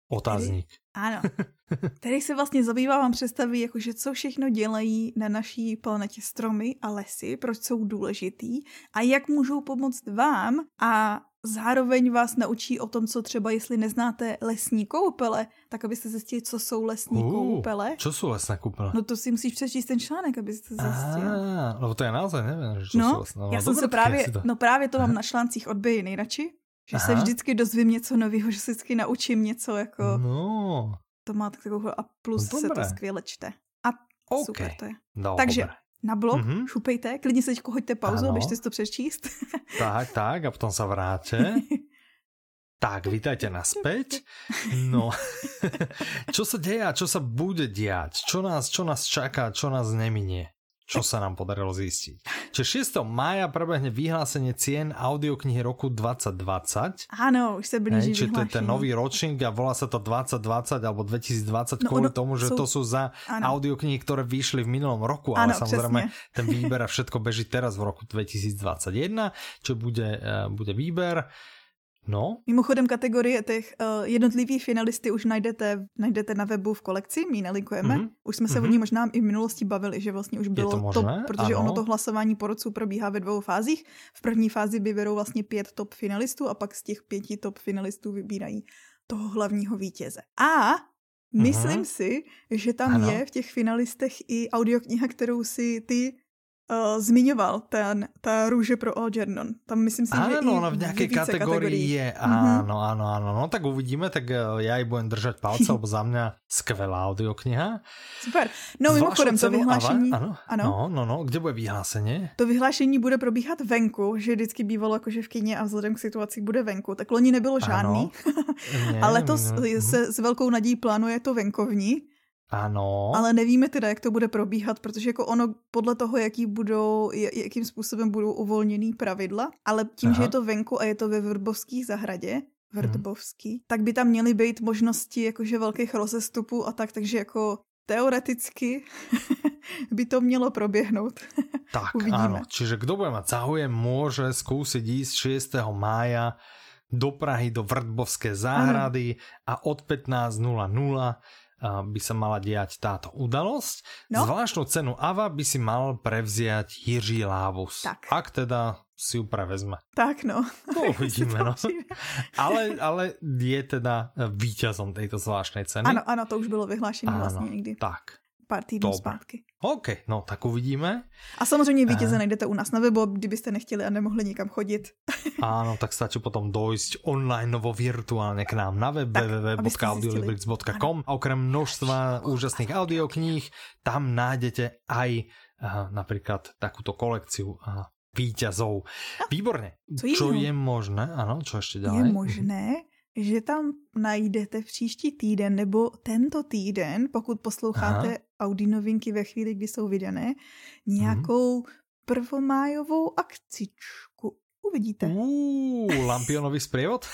Otázník. ano. *laughs* Tady se vlastně zabývá vám představí, jakože co všechno dělají na naší planetě stromy a lesy, proč jsou důležitý a jak můžou pomoct vám a zároveň vás naučí o tom, co třeba, jestli neznáte lesní koupele, tak abyste zjistili, co jsou lesní uh, koupele. Co jsou lesné koupele? No to si musíš přečíst ten článek, abyste zjistil. Ah, no to je naozaj, nevím, že no, jsou lesné. No, já jsem se právě, to... no právě to mám na článcích od By nejradši, že Aha. se vždycky dozvím něco nového, že se vždycky naučím něco jako... No. To má takovou a plus no, se to skvěle čte. A okay. super to je. No, Takže dobré na blog, mm-hmm. šupejte, klidně se teď hoďte pauzu, běžte si to přečíst. *laughs* tak, tak, a potom se vráte. *laughs* Tak, vítajte naspäť. No, *laughs* čo sa deje a čo sa bude diať? Čo nás, čo nás čaká, čo nás neminie? Čo sa nám podarilo zistiť. Čiže 6. mája prebehne vyhlásenie cien audioknihy roku 2020. Áno, už sa blíži Čiže to je ten nový ročník a volá sa to 2020 alebo 2020 no, kvôli no, tomu, že sú... to sú za ano. audioknihy, ktoré vyšli v minulom roku, ale ano, samozrejme presne. ten výber a všetko beží teraz v roku 2021, čo bude, uh, bude výber. No. Mimochodem kategorie těch uh, jednotlivých finalisty už najdete, najdete na webu v kolekci, my nelinkujeme. Mm-hmm. Už jsme se mm-hmm. o mhm. ní možná i v minulosti bavili, že vlastně už bylo to, možné? top, protože ano. ono to hlasování porodců probíhá ve dvou fázích. V první fázi vyberou vlastně pět top finalistů a pak z těch pěti top finalistů vybírají toho hlavního vítěze. A myslím mm-hmm. si, že tam ano. je v těch finalistech i audiokniha, kterou si ty uh, zmiňoval, ten, ta růže pro Algernon. Tam myslím si, ano, že ona v nějaké kategorii je. Ano, mm-hmm. ano, ano. No tak uvidíme, tak eh, já ji budem držet palce, *laughs* lebo za mě skvělá audiokniha. Super. No mimochodem to vyhlášení. Ano, ano. No, no, no, kde bude vyhlásení? To vyhlášení bude probíhat venku, že vždycky bývalo jakože v kyně a vzhledem k situaci bude venku. Tak loni nebylo žádný, *laughs* ale to se s velkou nadějí plánuje to venkovní. Ano. Ale nevíme teda, jak to bude probíhat, protože jako ono podle toho, jaký budou, jakým způsobem budou uvolněný pravidla, ale tím, Aha. že je to venku a je to ve Vrbovských zahradě, Vrbovský, hmm. tak by tam měly být možnosti jakože velkých rozestupů a tak, takže jako teoreticky *laughs* by to mělo proběhnout. *laughs* Tak, Uvidíme. áno. Čiže kdo bude mať záujem, môže skúsiť ísť 6. mája do Prahy, do Vrbovské záhrady ano. a od 15.00 by sa mala diať táto udalosť. No? Zvláštnu cenu AVA by si mal prevziať Jiří Lávus. Tak. Ak teda si ju prevezme. Tak no. *laughs* To uvidíme, no. Ale, ale je teda víťazom tejto zvláštnej ceny. Ano, ano, to už bylo vyhlášené vlastně někdy. Tak pár týdnů Dobre. zpátky. OK, no tak uvidíme. A samozřejmě vítěze uh, najdete u nás na webu, kdybyste nechtěli a nemohli nikam chodit. *laughs* Áno, tak stačí potom dojsť online novo virtuálne k nám na web www.audiolibrix.com a okrem množstva úžasných audiokníh tam nájdete aj uh, napríklad takúto kolekciu uh, víťazov. Výborne. Co, čo je možné? Ano, čo ešte ďalej? Je možné, *laughs* že tam najdete příští týden nebo tento týden, pokud posloucháte Aha. Audi novinky ve chvíli, kdy jsou vydané, nějakou hmm. prvomájovou akcičku. Uvidíte. Uh, *laughs* Lampionový sprievod?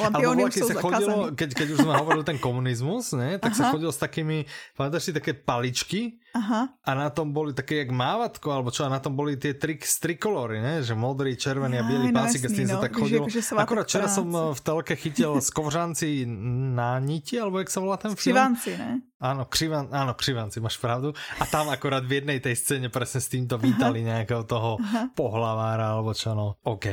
Lampiony *laughs* už jsou chodilo, keď, keď už sme hovorili ten komunizmus, ne, tak Aha. sa chodilo s takými, pamätáš si také paličky Aha. a na tom boli také jak mávatko, alebo čo, a na tom boli tie tri, trikolory, ne, že modrý, červený a bielý no pásik a s tým no, sa tak chodilo. Akože Akorát včera som v telke chytil z na niti, alebo jak sa volá ten film? Křivanci, ne? Áno, křivan, áno, křivanci, máš pravdu. A tam akorát v jednej tej scéne presne s týmto vítali nejakého toho Aha. pohlavára alebo čo no. OK,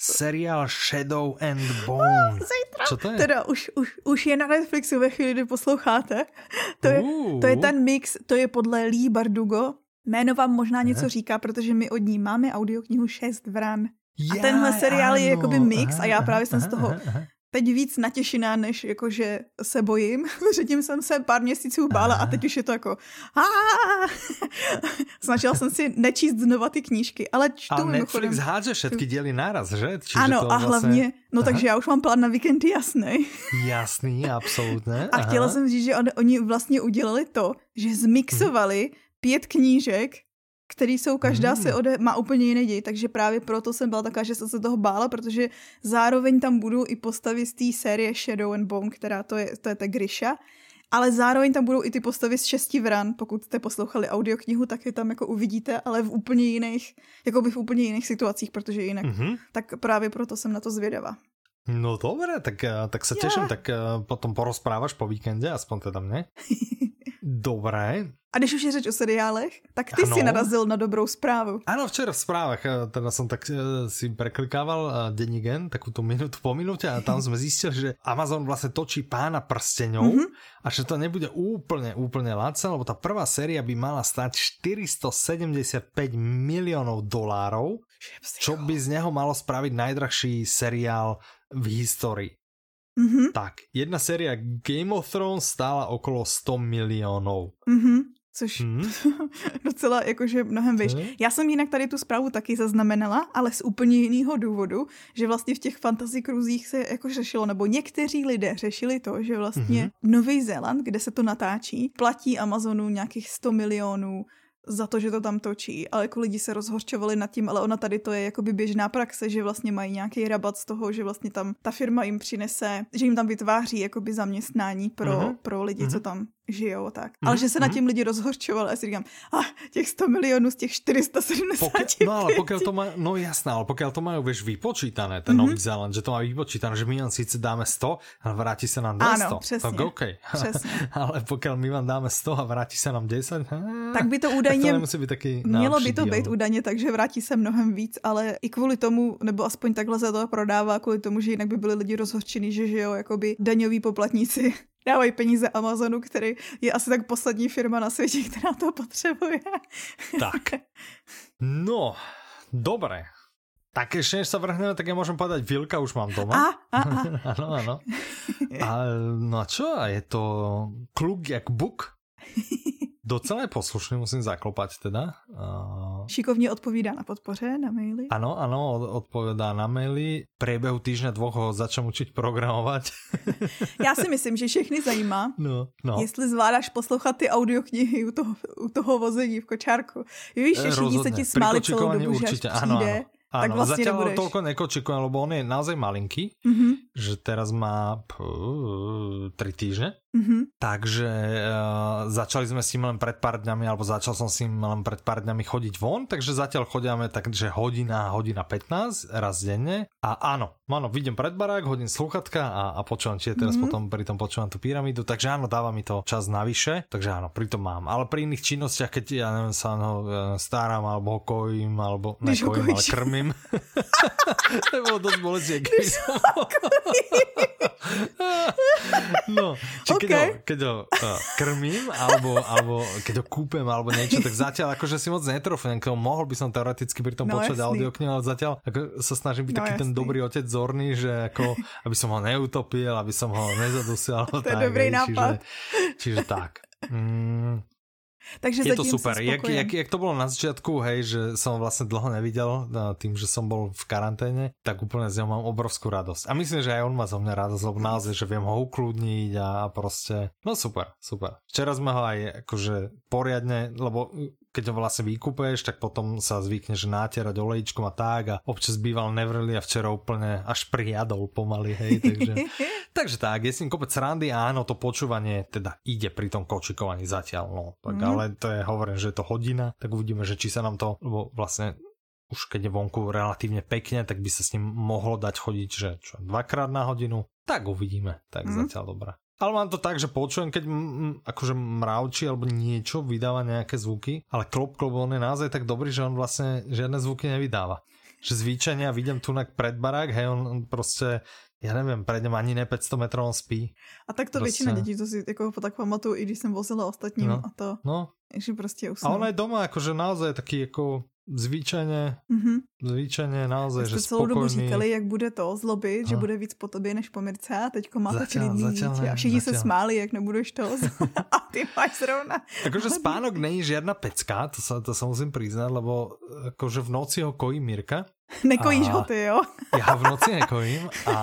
seriál Shadow and Bone. Zajtra. Co to je? Teda už, už, už je na Netflixu ve chvíli, kdy posloucháte. To je, uh. to je ten mix, to je podle Lee Bardugo. Jméno vám možná něco říká, protože my od ní máme audioknihu 6 vran. A tenhle seriál je jakoby mix a já právě jsem z toho teď víc natěšená, než jakože se bojím. *laughs* Předtím jsem se pár měsíců bála a teď už je to jako *laughs* Snažila jsem si nečíst znova ty knížky, ale čtu Ale Netflix hádže všetky díly naraz, že? Čiže ano, to a hlavně, no Aha. takže já už mám plán na víkend jasný. *laughs* Jasný, absolutně. A chtěla jsem říct, že on, oni vlastně udělali to, že zmixovali pět knížek který jsou, každá hmm. se ode, má úplně jiný děj, takže právě proto jsem byla taková, že jsem se toho bála, protože zároveň tam budou i postavy z té série Shadow and Bone, která to je, to je ta Grisha, ale zároveň tam budou i ty postavy z šesti vran, pokud jste poslouchali audioknihu, tak je tam jako uvidíte, ale v úplně jiných, jako by v úplně jiných situacích, protože jinak, mm-hmm. tak právě proto jsem na to zvědavá. No dobré, tak, eh, tak se těším, tak eh, potom porozprávaš po víkendě, aspoň teda mě. *laughs* Dobré. A když už je řeč o seriálech, tak ty ano. si narazil na dobrou zprávu. Ano, včera v zprávách, eh, teda jsem tak si preklikával Denigen, takovou tu minutu po minutě a tam jsme zjistili, že Amazon vlastně točí pána prsteňov mm -hmm. a že to nebude úplně, úplně lacné, lebo ta prvá séria by mala stát 475 miliónov dolárov, čo by z něho malo spraviť najdrahší seriál v historii. Mm-hmm. Tak, jedna séria Game of Thrones stála okolo 100 milionů. Mm-hmm. Což mm. *laughs* docela jakože mnohem vyš. Mm. Já jsem jinak tady tu zprávu taky zaznamenala, ale z úplně jiného důvodu, že vlastně v těch fantasy kruzích se jako řešilo, nebo někteří lidé řešili to, že vlastně mm-hmm. Nový Zéland, kde se to natáčí, platí Amazonu nějakých 100 milionů za to, že to tam točí, ale jako lidi se rozhorčovali nad tím, ale ona tady to je jakoby běžná praxe, že vlastně mají nějaký rabat z toho, že vlastně tam ta firma jim přinese, že jim tam vytváří jakoby zaměstnání pro, uh-huh. pro lidi, uh-huh. co mhm. tam žijou tak. Mm, ale že se na tím lidi rozhorčovali a si říkám, a těch 100 milionů z těch 470. Pokia, no ale pokud to má, no jasná, ale pokud to mají vieš vypočítané, ten mm-hmm. Nový Zéland, že to má vypočítané, že my vám sice dáme 100 a vrátí se nám 200. Ano, přesně. Tak OK. Přesně. *laughs* ale pokud my vám dáme 100 a vrátí se nám 10, *laughs* tak by to údajně, tak to být taky mělo by to být údajně, takže vrátí se mnohem víc, ale i kvůli tomu, nebo aspoň takhle se to prodává, kvůli tomu, že jinak by byli lidi rozhořčení, že žijou jakoby daňoví poplatníci dávají peníze Amazonu, který je asi tak poslední firma na světě, *laughs* která to potřebuje. Tak. *laughs* No, dobré. Tak ještě než se vrhneme, tak já můžem povedať, Vilka už mám doma. A, a, a. *laughs* ano, ano. A no a čo? Je to kluk jak buk? Docela je poslušný, musím zaklopat teda. Uh... Šikovně odpovídá na podpoře, na maily. Ano, ano, odpovídá na maily. Priebehu týždňa dvoch ho začám učit programovat. *laughs* Já si myslím, že všechny zajímá, no, no. jestli zvládáš poslouchat ty audioknihy u toho, u toho vození v kočárku. Víš, že všichni se ti smáli celou dobu, určitě, že přijde. Ano, ano. Ano, tak vlastně zatiaľ nebudeš. toľko nekočikujem, lebo on je naozaj malinký, mm -hmm. že teraz má pú, tri týždne. Mm -hmm. Takže uh, začali sme s ním len pred pár dňami, alebo začal som s ním len pred pár dňami chodiť von, takže zatiaľ chodíme takže hodina, hodina 15 raz denne. A áno, áno, vidím pred barák, hodím sluchatka a, a počúvam, či je teraz mm -hmm. potom pri tom počúvam tú pyramídu, takže áno, dáva mi to čas navyše, takže áno, pri tom mám. Ale pri iných činnostiach, keď ja neviem, sa no, starám, alebo ho kojím, alebo ne kojím, ale krmím. *laughs* *laughs* to bolo dosť bolestie, keď No, či keď, okay. ho, keď ho uh, krmím, alebo, alebo keď ho kúpem, alebo niečo, tak zatiaľ akože si moc netrofím, mohol by som teoreticky pri tom no, počať audioknihu, ale zatiaľ ako sa snažím byť no, taký jasný. ten dobrý otec zorný, že ako, aby som ho neutopil, aby som ho nezadusil. To je tak, dobrý nápad. Čiže, čiže tak. Mm, takže je to super. Jak, jak, jak to bolo na začiatku, hej, že som vlastne dlho nevidel tým, že som bol v karanténe, tak úplne z neho mám obrovskú radosť. A myslím, že aj on má zo mňa radosť, lebo naozaj, že viem ho ukludniť a proste, no super, super. Včera sme ho aj akože poriadne, lebo keď ho vlastne vykupuješ, tak potom sa zvykne, že nátierať olejčkom a tak a občas býval nevrli a včera úplne až priadol pomaly, hej, takže, *laughs* takže tak, je s ním kopec randy a áno, to počúvanie teda ide pri tom kočikovaní zatiaľ, no, tak mm. ale to je, hovorím, že je to hodina, tak uvidíme, že či sa nám to, lebo vlastne už keď je vonku relatívne pekne, tak by sa s ním mohlo dať chodiť, že čo, dvakrát na hodinu, tak uvidíme, tak mm. zatiaľ dobré. Ale mám to tak, že počujem, keď m, akože mravčí alebo niečo vydáva nejaké zvuky, ale klop klop on je naozaj tak dobrý, že on vlastne žiadne zvuky nevydáva. že zvíčania vidím tu pred barák, hej, on, on prostě já nevím, pred ním ani ne 500 metrů on spí. A tak to prostě... většina dětí, to si jako tak pamatuju, i když jsem vozila ostatním no, a to, no. že prostě usnul. A ona je doma, jakože naozaj taký jako zvyčajně, mm-hmm. zvyčajně naozaj, že celou dobu říkali, jak bude to zlobit, že bude víc po tobě než po Mirce a teďko má začal, taky začal, dítě a všichni se smáli, jak nebudeš to *laughs* *laughs* a ty máš zrovna. Akože spánok není žiadna pecka, to sa, to sa musím priznať, lebo akože v noci ho kojí Mirka. Nekojíš a... ho ty, jo? Ja v noci nekojím *laughs* a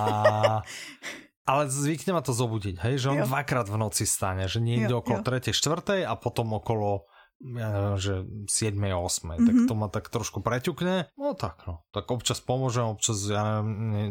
ale zvykne ma to zobudiť, hej, že on jo. dvakrát v noci stane, že niekde jo, okolo 3. 4. a potom okolo ja neviem, že 7. 8. Mm-hmm. tak to ma tak trošku preťukne. No tak no, tak občas pomôžem, občas ja neviem, ne,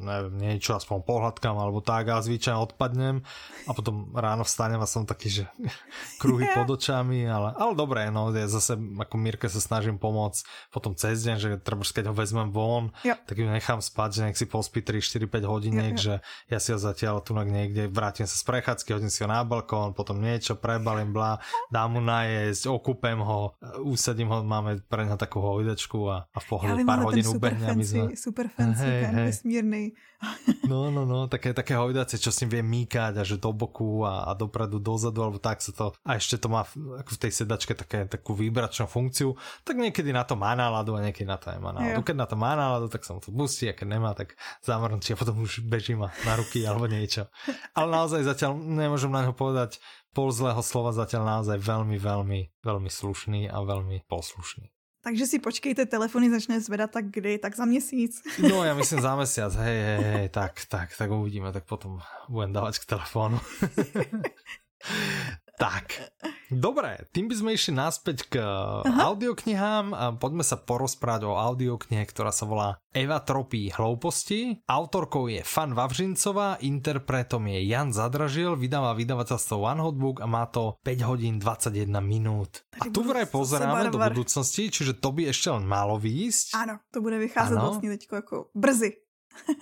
neviem niečo aspoň pohľadkám alebo tak a zvyčajne odpadnem a potom ráno vstanem a som taký, že *laughs* kruhy pod očami, ale, ale dobré, no ja zase ako Mirke sa snažím pomôcť potom cez deň, že treba, keď ho vezmem von, yep. tak ju nechám spať, že nech si pospí 3, 4, 5 hodiniek, yep, yep. že ja si ho zatiaľ tu niekde vrátim sa z prechádzky, hodím si ho na balkón, potom niečo prebalím, blá, dám mu naje prejsť, okupem ho, usadím ho, máme pre neho takú hojdačku a, a v pohľadu pár hodín ubehne. Fancy, sme... Super fancy, hey, ten hey. vesmírny. *laughs* No, no, no, také, také hojdace, čo s ním vie míkať a že do boku a, a dopredu, dozadu, alebo tak sa to, a ešte to má v, ako v tej sedačke také, takú výbračnú funkciu, tak niekedy na to má náladu a niekedy na to nemá náladu. Jo. Keď na to má náladu, tak sa mu to pustí a keď nemá, tak zamrnčí a potom už beží ma na ruky alebo niečo. Ale naozaj zatiaľ nemôžem na neho povedať pol zlého slova zatiaľ naozaj veľmi, veľmi, veľmi slušný a veľmi poslušný. Takže si počkejte, telefony začne zvedat tak kdy, tak za měsíc. No já *laughs* myslím za měsíc, hej, hej, hej, tak, tak, tak uvidíme, tak potom budem dávat k telefonu. *laughs* Tak, dobré, tým by sme išli naspäť k Aha. audioknihám a poďme sa porozprávať o audioknihe, ktorá sa volá Eva tropí hlouposti. Autorkou je Fan Vavřincová, interpretom je Jan Zadražil, vydáva vydavateľstvo One Hot Book a má to 5 hodín 21 minút. A tu vraj pozeráme do budúcnosti, čiže to by ešte len malo výjsť. Áno, to bude vycházet ano. vlastně teďko jako brzy.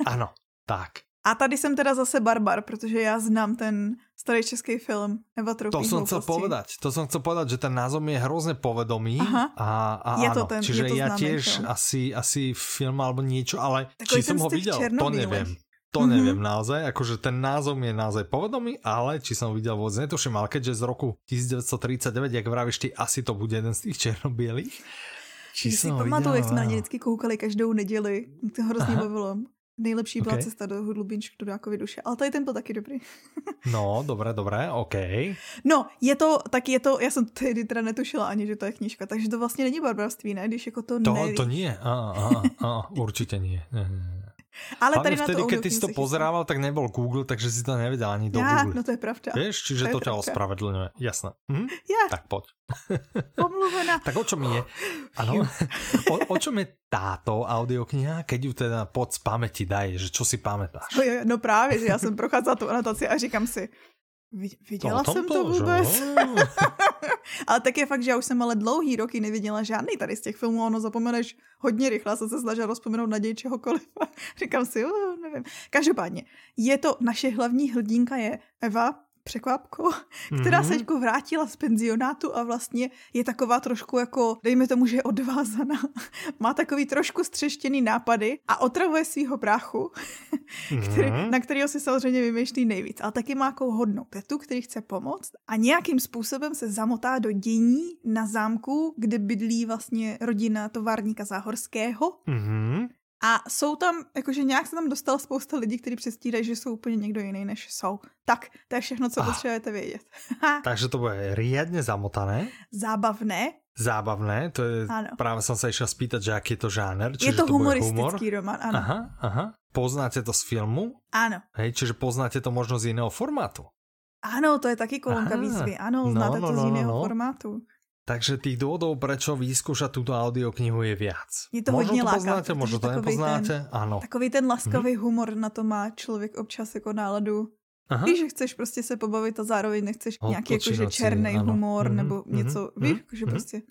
Áno, tak. A tady jsem teda zase barbar, protože já znám ten starý český film Eva Tropí To som chcel povedať, to som chcel povedať, že ten názov je hrozne povedomý. Aha. A, a je to ten, čiže je to ja tiež film. asi, asi film alebo niečo, ale Takový či som ho videl, to neviem. To mm-hmm. neviem naozaj, akože ten názov je naozaj povedomý, ale či som ho videl vôbec netuším, ale keďže z roku 1939, jak vravíš ty, asi to bude jeden z tých černobielých. Či si pamatuju, jak jsme na ně vždycky koukali každou neděli. To hrozně bavilo. Nejlepší byla okay. cesta do hlubinčky Dudákovy duše, ale tady ten byl taky dobrý. *laughs* no, dobré, dobré, OK. No, je to, tak je to, já jsem tedy teda netušila ani, že to je knížka, takže to vlastně není barbarství, ne, když jako to To, nevíš. to nie, a, a, a, určitě nie. Ale tady vtedy, na to keď ty si to pozerával, tak nebol Google, takže si to nevedel ani do ja, Google. no to je pravda. Vieš, čiže to, to ťa ospravedlňuje. Jasné. Hm? Ja. Tak poď. Pomluvená. *laughs* tak o čom je? Ano, *laughs* o, o čom je táto audiokniha, keď ju teda pod z pamäti daj, že čo si pamätáš? No, no právě, že já jsem prochádzala tu anotaci a říkám si, Viděla to jsem to vůbec. *laughs* ale tak je fakt, že já už jsem ale dlouhý roky neviděla žádný tady z těch filmů. Ono zapomeneš hodně rychle, jsem se snažila rozpomenout naději čehokoliv. *laughs* Říkám si, oh, nevím. Každopádně, je to, naše hlavní hrdinka je Eva, překvapko, *laughs* která mm-hmm. se jako vrátila z penzionátu a vlastně je taková trošku jako, dejme tomu, že je odvázaná. *laughs* Má takový trošku střeštěný nápady a otravuje svého bráchu, mm-hmm. *laughs* který, na kterého si samozřejmě vymýšlí nejvíc. Ale taky má jako hodnou tetu, který chce pomoct a nějakým způsobem se zamotá do dění na zámku, kde bydlí vlastně rodina továrníka Záhorského. Mm-hmm. A jsou tam, jakože nějak se tam dostala spousta lidí, kteří předstírají, že jsou úplně někdo jiný, než jsou. Tak, to je všechno, co ah. potřebujete vědět. *laughs* Takže to bude riadne zamotané. Zábavné. Zábavné, to je, ano. právě jsem se išel spýtať, že jaký je to. Čiže je to, to humoristický humor. román, ano. Aha, aha. Poznáte to z filmu? Ano. Hej, čiže poznáte to možno z jiného formátu? Ano, to je taky kolonka výzvy. Ano, znáte no, no, to z no, jiného no, no. formátu. Takže tých dôvodov, prečo vyskúšať túto audioknihu je viac. Je to možno hodně to poznáte, možno to nepoznáte, ten, ano. Takový ten laskavý hmm. humor na to má člověk občas jako náladu. Aha. Víš, že chceš prostě se pobavit a zároveň nechceš nějaký jakože černý humor mm-hmm, nebo mm-hmm, něco, mm-hmm, víš, že mm-hmm, prostě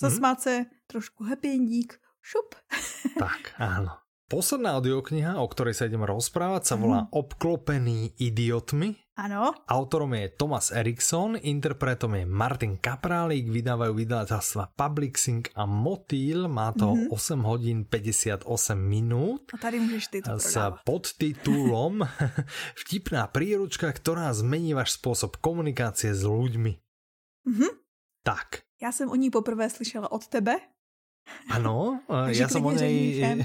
zasmát se, trošku happy endík, šup. *laughs* tak, áno. Posledná audiokniha, o ktorej sa idem rozprávať, sa volá mm. Obklopený idiotmi Ano. Autorom je Thomas Eriksson, interpretom je Martin Kaprálik, vydávajú vydavateľstva Publixing a Motýl, má to mm -hmm. 8 hodín 58 minút. A tady můžeš ty to S podtitulom *laughs* Vtipná príručka, ktorá zmení váš spôsob komunikácie s ľuďmi. Mm -hmm. Tak. Já jsem o ní poprvé slyšela od tebe, Ano, ja som o nej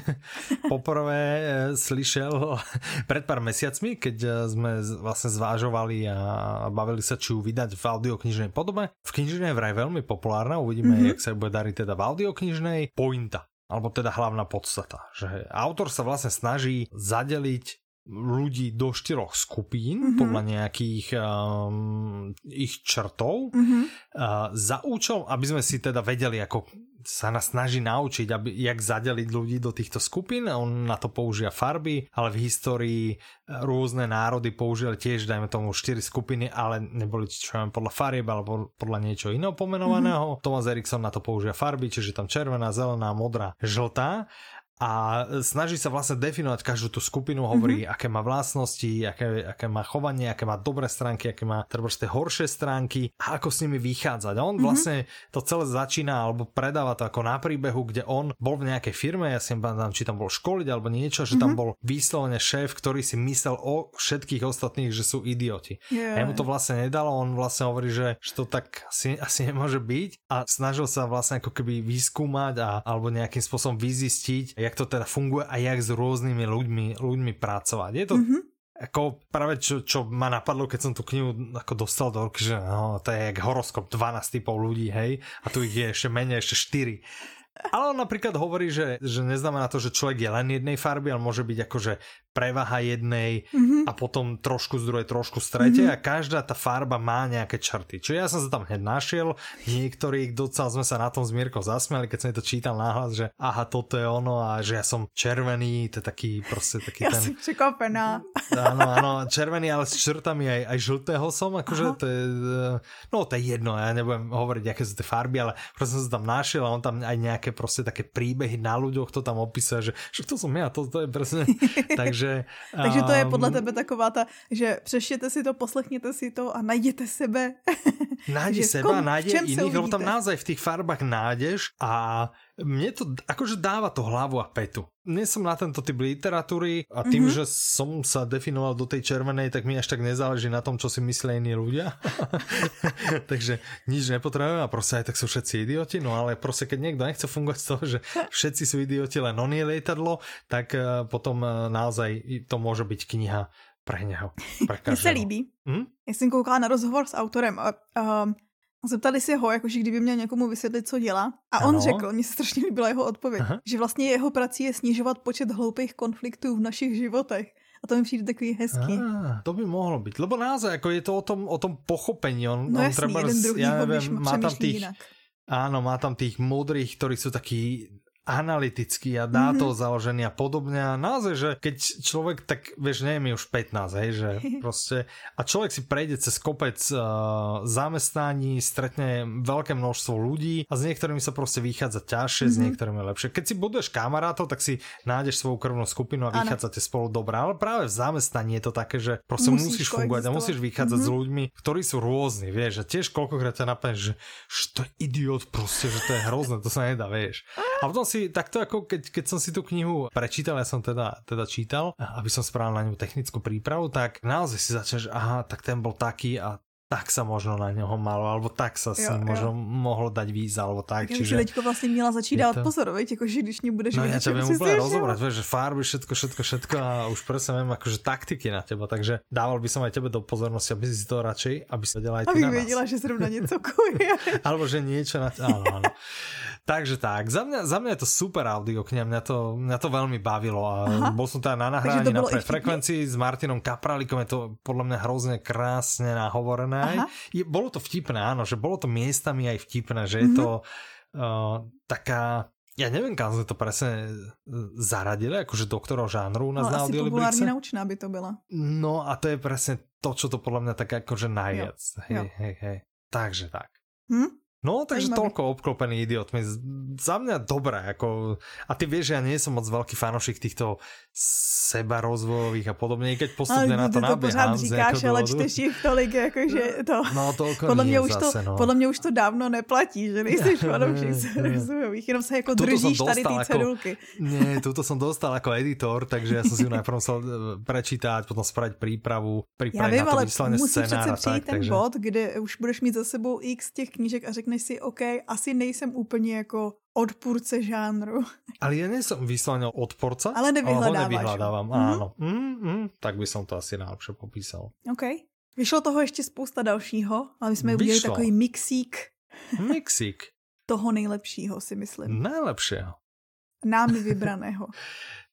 poprvé eh, slyšel *laughs* pred pár mesiacmi, keď eh, sme vlastne zvážovali a bavili sa, či ju vydať v audioknižnej podobe. V knižnej je vraj veľmi populárna, uvidíme, mm -hmm. jak sa bude dariť teda v audioknižnej. Pointa, alebo teda hlavná podstata, že autor sa vlastne snaží zadeliť ľudí do štyroch skupín mm -hmm. podľa nejakých um, ich črtov mm -hmm. uh, za účel, aby sme si teda vedeli, ako sa nás snaží naučiť, aby, jak zadeliť ľudí do týchto skupín. On na to použia farby, ale v histórii e, rôzne národy použili tiež, dajme tomu, 4 skupiny, ale neboli čo viem, podľa farieb alebo podľa niečo iného pomenovaného. Mm-hmm. Thomas Erikson na to použia farby, čiže tam červená, zelená, modrá, žltá a snaží sa vlastne definovať každú tú skupinu, hovorí, mm-hmm. aké má vlastnosti, aké, aké má chovanie, aké má dobré stránky, aké má teda horšie stránky a ako s nimi vychádzať. A on mm-hmm. vlastne to celé začína alebo predáva to ako na príbehu, kde on bol v nejakej firme, ja si pamätám, či tam bol školiť alebo niečo, že mm-hmm. tam mhm. bol vyslovene šéf, ktorý si myslel o všetkých ostatných, že sú idioti. Yeah. A mu to vlastne nedalo, on vlastne hovorí, že, že to tak asi, asi nemôže byť a snažil sa vlastne ako keby vyskúmať a, alebo nejakým spôsobom vyzistiť, jak to teda funguje a jak s rôznymi ľuďmi, ľuďmi pracovať. Je to mm-hmm. ako práve čo, čo ma napadlo, keď som tú knihu ako dostal do ruky, že no, to je jak horoskop 12 typov ľudí, hej, a tu ich je ešte menej, ešte 4. Ale on napríklad hovorí, že, že neznamená to, že človek je len jednej farby, ale môže byť akože prevaha jednej mm-hmm. a potom trošku z druhej, trošku z tretej mm-hmm. a každá tá farba má nejaké črty. Čiže ja som sa tam hneď našiel, niektorých docela sme sa na tom s Mírkou zasmiali, keď som to čítal náhlas, že aha, toto je ono a že ja som červený, to je taký proste taký ja ten... Ja som překvapená. Áno, áno, červený, ale s črtami aj, aj žltého som, akože aha. to je, no to je jedno, ja nebudem hovoriť, aké sú tie farby, ale proste som sa tam našiel a on tam aj nejaké proste také príbehy na ľuďoch to tam opisuje, že, že to som ja, to, to je presne, *laughs* takže takže... takže to je podle tebe taková ta, že přeštěte si to, poslechněte si to a najděte sebe. Nájde *laughs* seba, nájde iných, lebo tam naozaj v tých farbách nájdeš a mne to akože dáva to hlavu a petu. Nie som na tento typ literatúry a tým, mm-hmm. že som sa definoval do tej červenej, tak mi až tak nezáleží na tom, čo si myslia iní ľudia. *laughs* Takže nič nepotrebujem a proste aj tak sú všetci idioti, no ale proste keď niekto nechce fungovať z toho, že všetci sú idioti, len on je lietadlo, tak eh, potom eh, naozaj to môže byť kniha pre něho. Mně se líbí. Hm? Já jsem koukala na rozhovor s autorem a, a Zeptali si ho, jakože kdyby měl někomu vysvětlit, co dělá. A ano. on řekl, mně se strašně líbila jeho odpověď, Aha. že vlastně jeho prací je snižovat počet hloupých konfliktů v našich životech. A to mi přijde takový hezký. Ah, to by mohlo být. Lebo naozaj, jako je to o tom, o tom pochopení. On, no on jasný, treba, jeden druhý ja neviem, má tam tých, jinak. Áno, má tam tých múdrych, ktorí sú takí analytický a dá mm-hmm. založený a podobne a naozaj, že keď človek tak, vieš, nie je mi už 15, hej, že *laughs* proste a človek si prejde cez kopec uh, zamestnaní, stretne veľké množstvo ľudí a s niektorými sa proste vychádza ťažšie, mm-hmm. s niektorými lepšie. Keď si budeš kamarátov, tak si nájdeš svoju krvnú skupinu a ano. vychádzate spolu dobré, ale práve v zamestnaní je to také, že proste musíš, musíš fungovať a musíš vychádzať mm-hmm. s ľuďmi, ktorí sú rôzni, vieš, a tiež koľkokrát ťa napadne, že, že to je idiot proste, že to je hrozné, to sa nedá, vieš. A potom si takto ako keď, keď som si tú knihu prečítal, ja som teda, teda čítal, aby som spravil na ňu technickú prípravu, tak naozaj si začal, že aha, tak ten bol taký a tak sa možno na něho malo, alebo tak sa s ním možno mohlo dať víc, alebo tak. tak čiže teďko vlastně měla začít dávat to... pozor, veď, že když mě budeš No ja ťa viem úplne rozobrať, vieš, že farby, všetko, všetko, všetko a už presne viem akože taktiky na teba, takže dával by som aj tebe do pozornosti, aby si to radšej, aby si vedela aj ty Abych na nás. že zrovna něco kuje. *laughs* alebo že niečo na... Áno, áno. Takže tak, za mňa, za mňa je to super audiokniha, mňa to, mňa to veľmi bavilo a Aha. bol som teda na nahrání na pre frekvencii s Martinom Kapralikom, je to podľa mňa hrozne krásne nahovorené. Je, bolo to vtipné, áno, že bolo to miestami aj vtipné, že je mm -hmm. to uh, taká ja neviem, kam sme to presne zaradili, akože doktorov žánru u nás no, na asi populárne naučná by to byla. No a to je presne to, čo to podľa mňa tak akože najviac. Jo. Hej, jo. hej, hej. Takže tak. Hm? No, takže Zajímavý. toľko obklopený idiotmi. Za mňa dobré, ako... A ty vieš, že ja nie som moc veľký fanošik týchto seba rozvojových a podobne, keď postupne na to, to naběhám. to říkáš, ale čteš jich tolik, jakože to... No, toľko podle mě, už zase, to, no. podle mě už to dávno neplatí, že nejsi fanoušek *laughs* rozvojových, jenom se jako držíš tady ty cedulky. Nie, tuto som dostal jako editor, takže ja som si ju najprv musel e, prečítať, potom spraviť prípravu, vím, na to ale musí přece přijít ten takže... bod, kde už budeš mít za sebou x těch knížek a řekneš si, OK, asi nejsem úplně jako odpůrce žánru. *laughs* Ale ja nejsem vyslovene odporca, ale nevyhledáváš. Ale mm-hmm. áno. Mm, mm, tak by som to asi najlepšie popísal. OK. Vyšlo toho ještě spousta dalšího, ale my jsme udělali takový mixík. *laughs* Mixík. toho nejlepšího, si myslím. Najlepšieho. Námi *laughs* vybraného.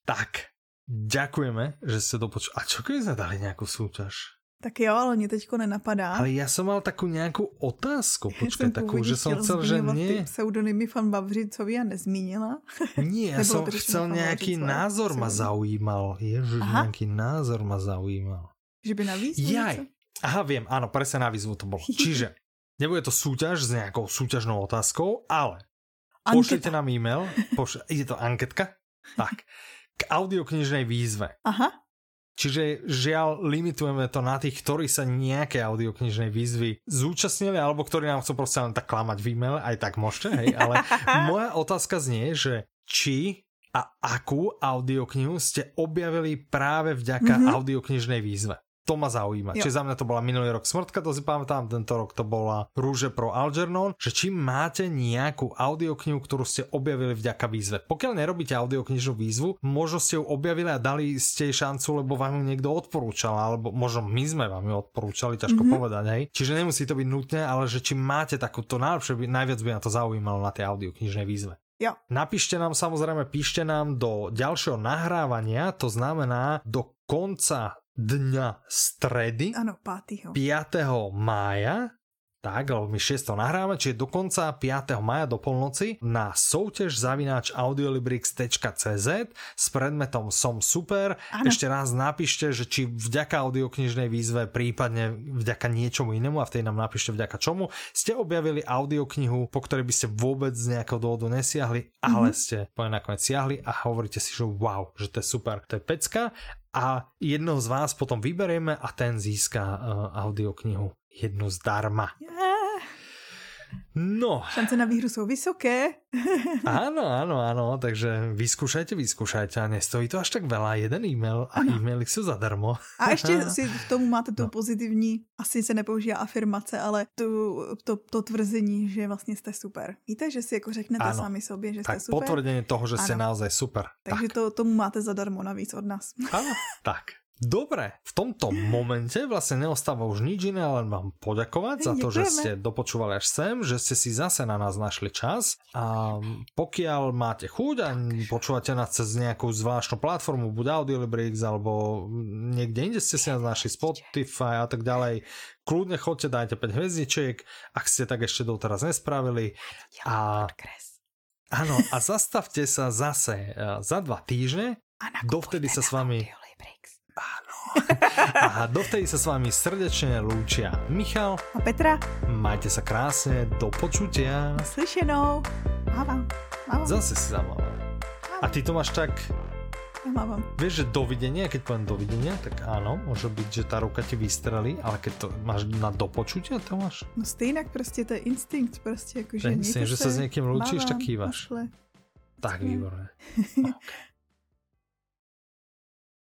tak, ďakujeme, že ste to počuli. A čo keby sme dali nejakú súťaž? Tak jo, ale mě teďko nenapadá. Ale já jsem mal takovou nějakou otázku, počkej, takovou, že jsem chcel, že nie. pseudonymy fan Bavřicovi a nezmínila. Nie, *laughs* já jsem chcel nějaký názor ma zaujímal. Ježiš, nějaký názor ma zaujímal. Že by na výzvu Jaj. Aha, vím, ano, presne na výzvu to bylo. *laughs* Čiže, nebude to súťaž s nějakou súťažnou otázkou, ale Anketa. pošlite nám e-mail, pošle, ide to anketka, tak, k audioknižnej výzve. Aha. Čiže žiaľ, limitujeme to na tých, ktorí sa nejaké audioknižnej výzvy zúčastnili, alebo ktorí nám chcú proste len tak klamať v e-mail, aj tak môžete, hej, ale *laughs* moja otázka znie, že či a akú audioknihu ste objavili práve vďaka mm-hmm. audioknižnej výzve to ma zaujíma. Jo. Čiže za mňa to bola minulý rok Smrtka, to si pamätám, tento rok to bola Rúže pro Algernon, že či máte nejakú audioknihu, ktorú ste objavili vďaka výzve. Pokiaľ nerobíte audioknižnú výzvu, možno ste ju objavili a dali ste jej šancu, lebo vám ju niekto odporúčal, alebo možno my sme vám ju odporúčali, ťažko mm-hmm. povedať, hej. Čiže nemusí to byť nutné, ale že či máte takúto najlepšie, najviac by na to zaujímalo na tej audioknižnej výzve. Jo. Napíšte nám samozrejme, píšte nám do ďalšieho nahrávania, to znamená do konca dňa stredy ano, 5. 5. mája tak, lebo my 6. nahráme, čiže do konca 5. maja do polnoci na souťaž zavináč audiolibrix.cz s predmetom Som super. Ano. Ešte raz napíšte, že či vďaka audioknižnej výzve, prípadne vďaka niečomu inému a v tej nám napíšte vďaka čomu, ste objavili audioknihu, po ktorej by ste vôbec z nejakého dôvodu nesiahli, ale mm-hmm. ste po nakoniec siahli a hovoríte si, že wow, že to je super, to je pecka a jednoho z vás potom vyberieme a ten získá uh, audioknihu jednu zdarma. Yeah. No. Šance na výhru jsou vysoké. *laughs* áno, áno, áno, takže vyskúšajte, vyskúšajte a nestojí to až tak veľa, jeden e-mail a ano. e-maily jsou zadarmo. A ještě *laughs* si v tomu máte tu no. pozitivní, asi se nepoužívá afirmace, ale tu, to, to tvrzení, že vlastně jste super. Víte, že si jako řeknete ano. sami sobě, že tak, jste super. potvrdení toho, že ano. jste naozaj super. Takže tak. to, tomu máte zadarmo navíc od nás. Ano, *laughs* tak. Dobre, v tomto momente vlastne neostáva už nič iné, len vám poďakovať za to, že ste dopočúvali až sem, že ste si zase na nás našli čas. A pokiaľ máte chuť a počúvate nás cez nejakú zvláštnu platformu, buď Audiolibrix alebo niekde inde ste si nás našli Spotify a tak ďalej, kľudne chodte, dajte 5 hviezdičiek, ak ste tak ešte doteraz nespravili. A, áno, a zastavte sa zase eh, za dva týždne, dovtedy sa s vami... Áno. *laughs* A dovtedy sa s vami srdečne lúčia Michal a Petra. Majte sa krásne, do počutia. Slyšenou. Mávam. Mávam. Zase si zamávam. A ty to máš tak... Mávam. Vieš, že dovidenia, keď poviem dovidenia, tak áno, môže byť, že tá ruka ti vystrelí, ale keď to máš na dopočutia, to máš? No stejnak prostě to je instinkt, prostě jakože Myslím, že sa s niekým lúčíš, tak kývaš. Tak, výborné. *laughs* okay.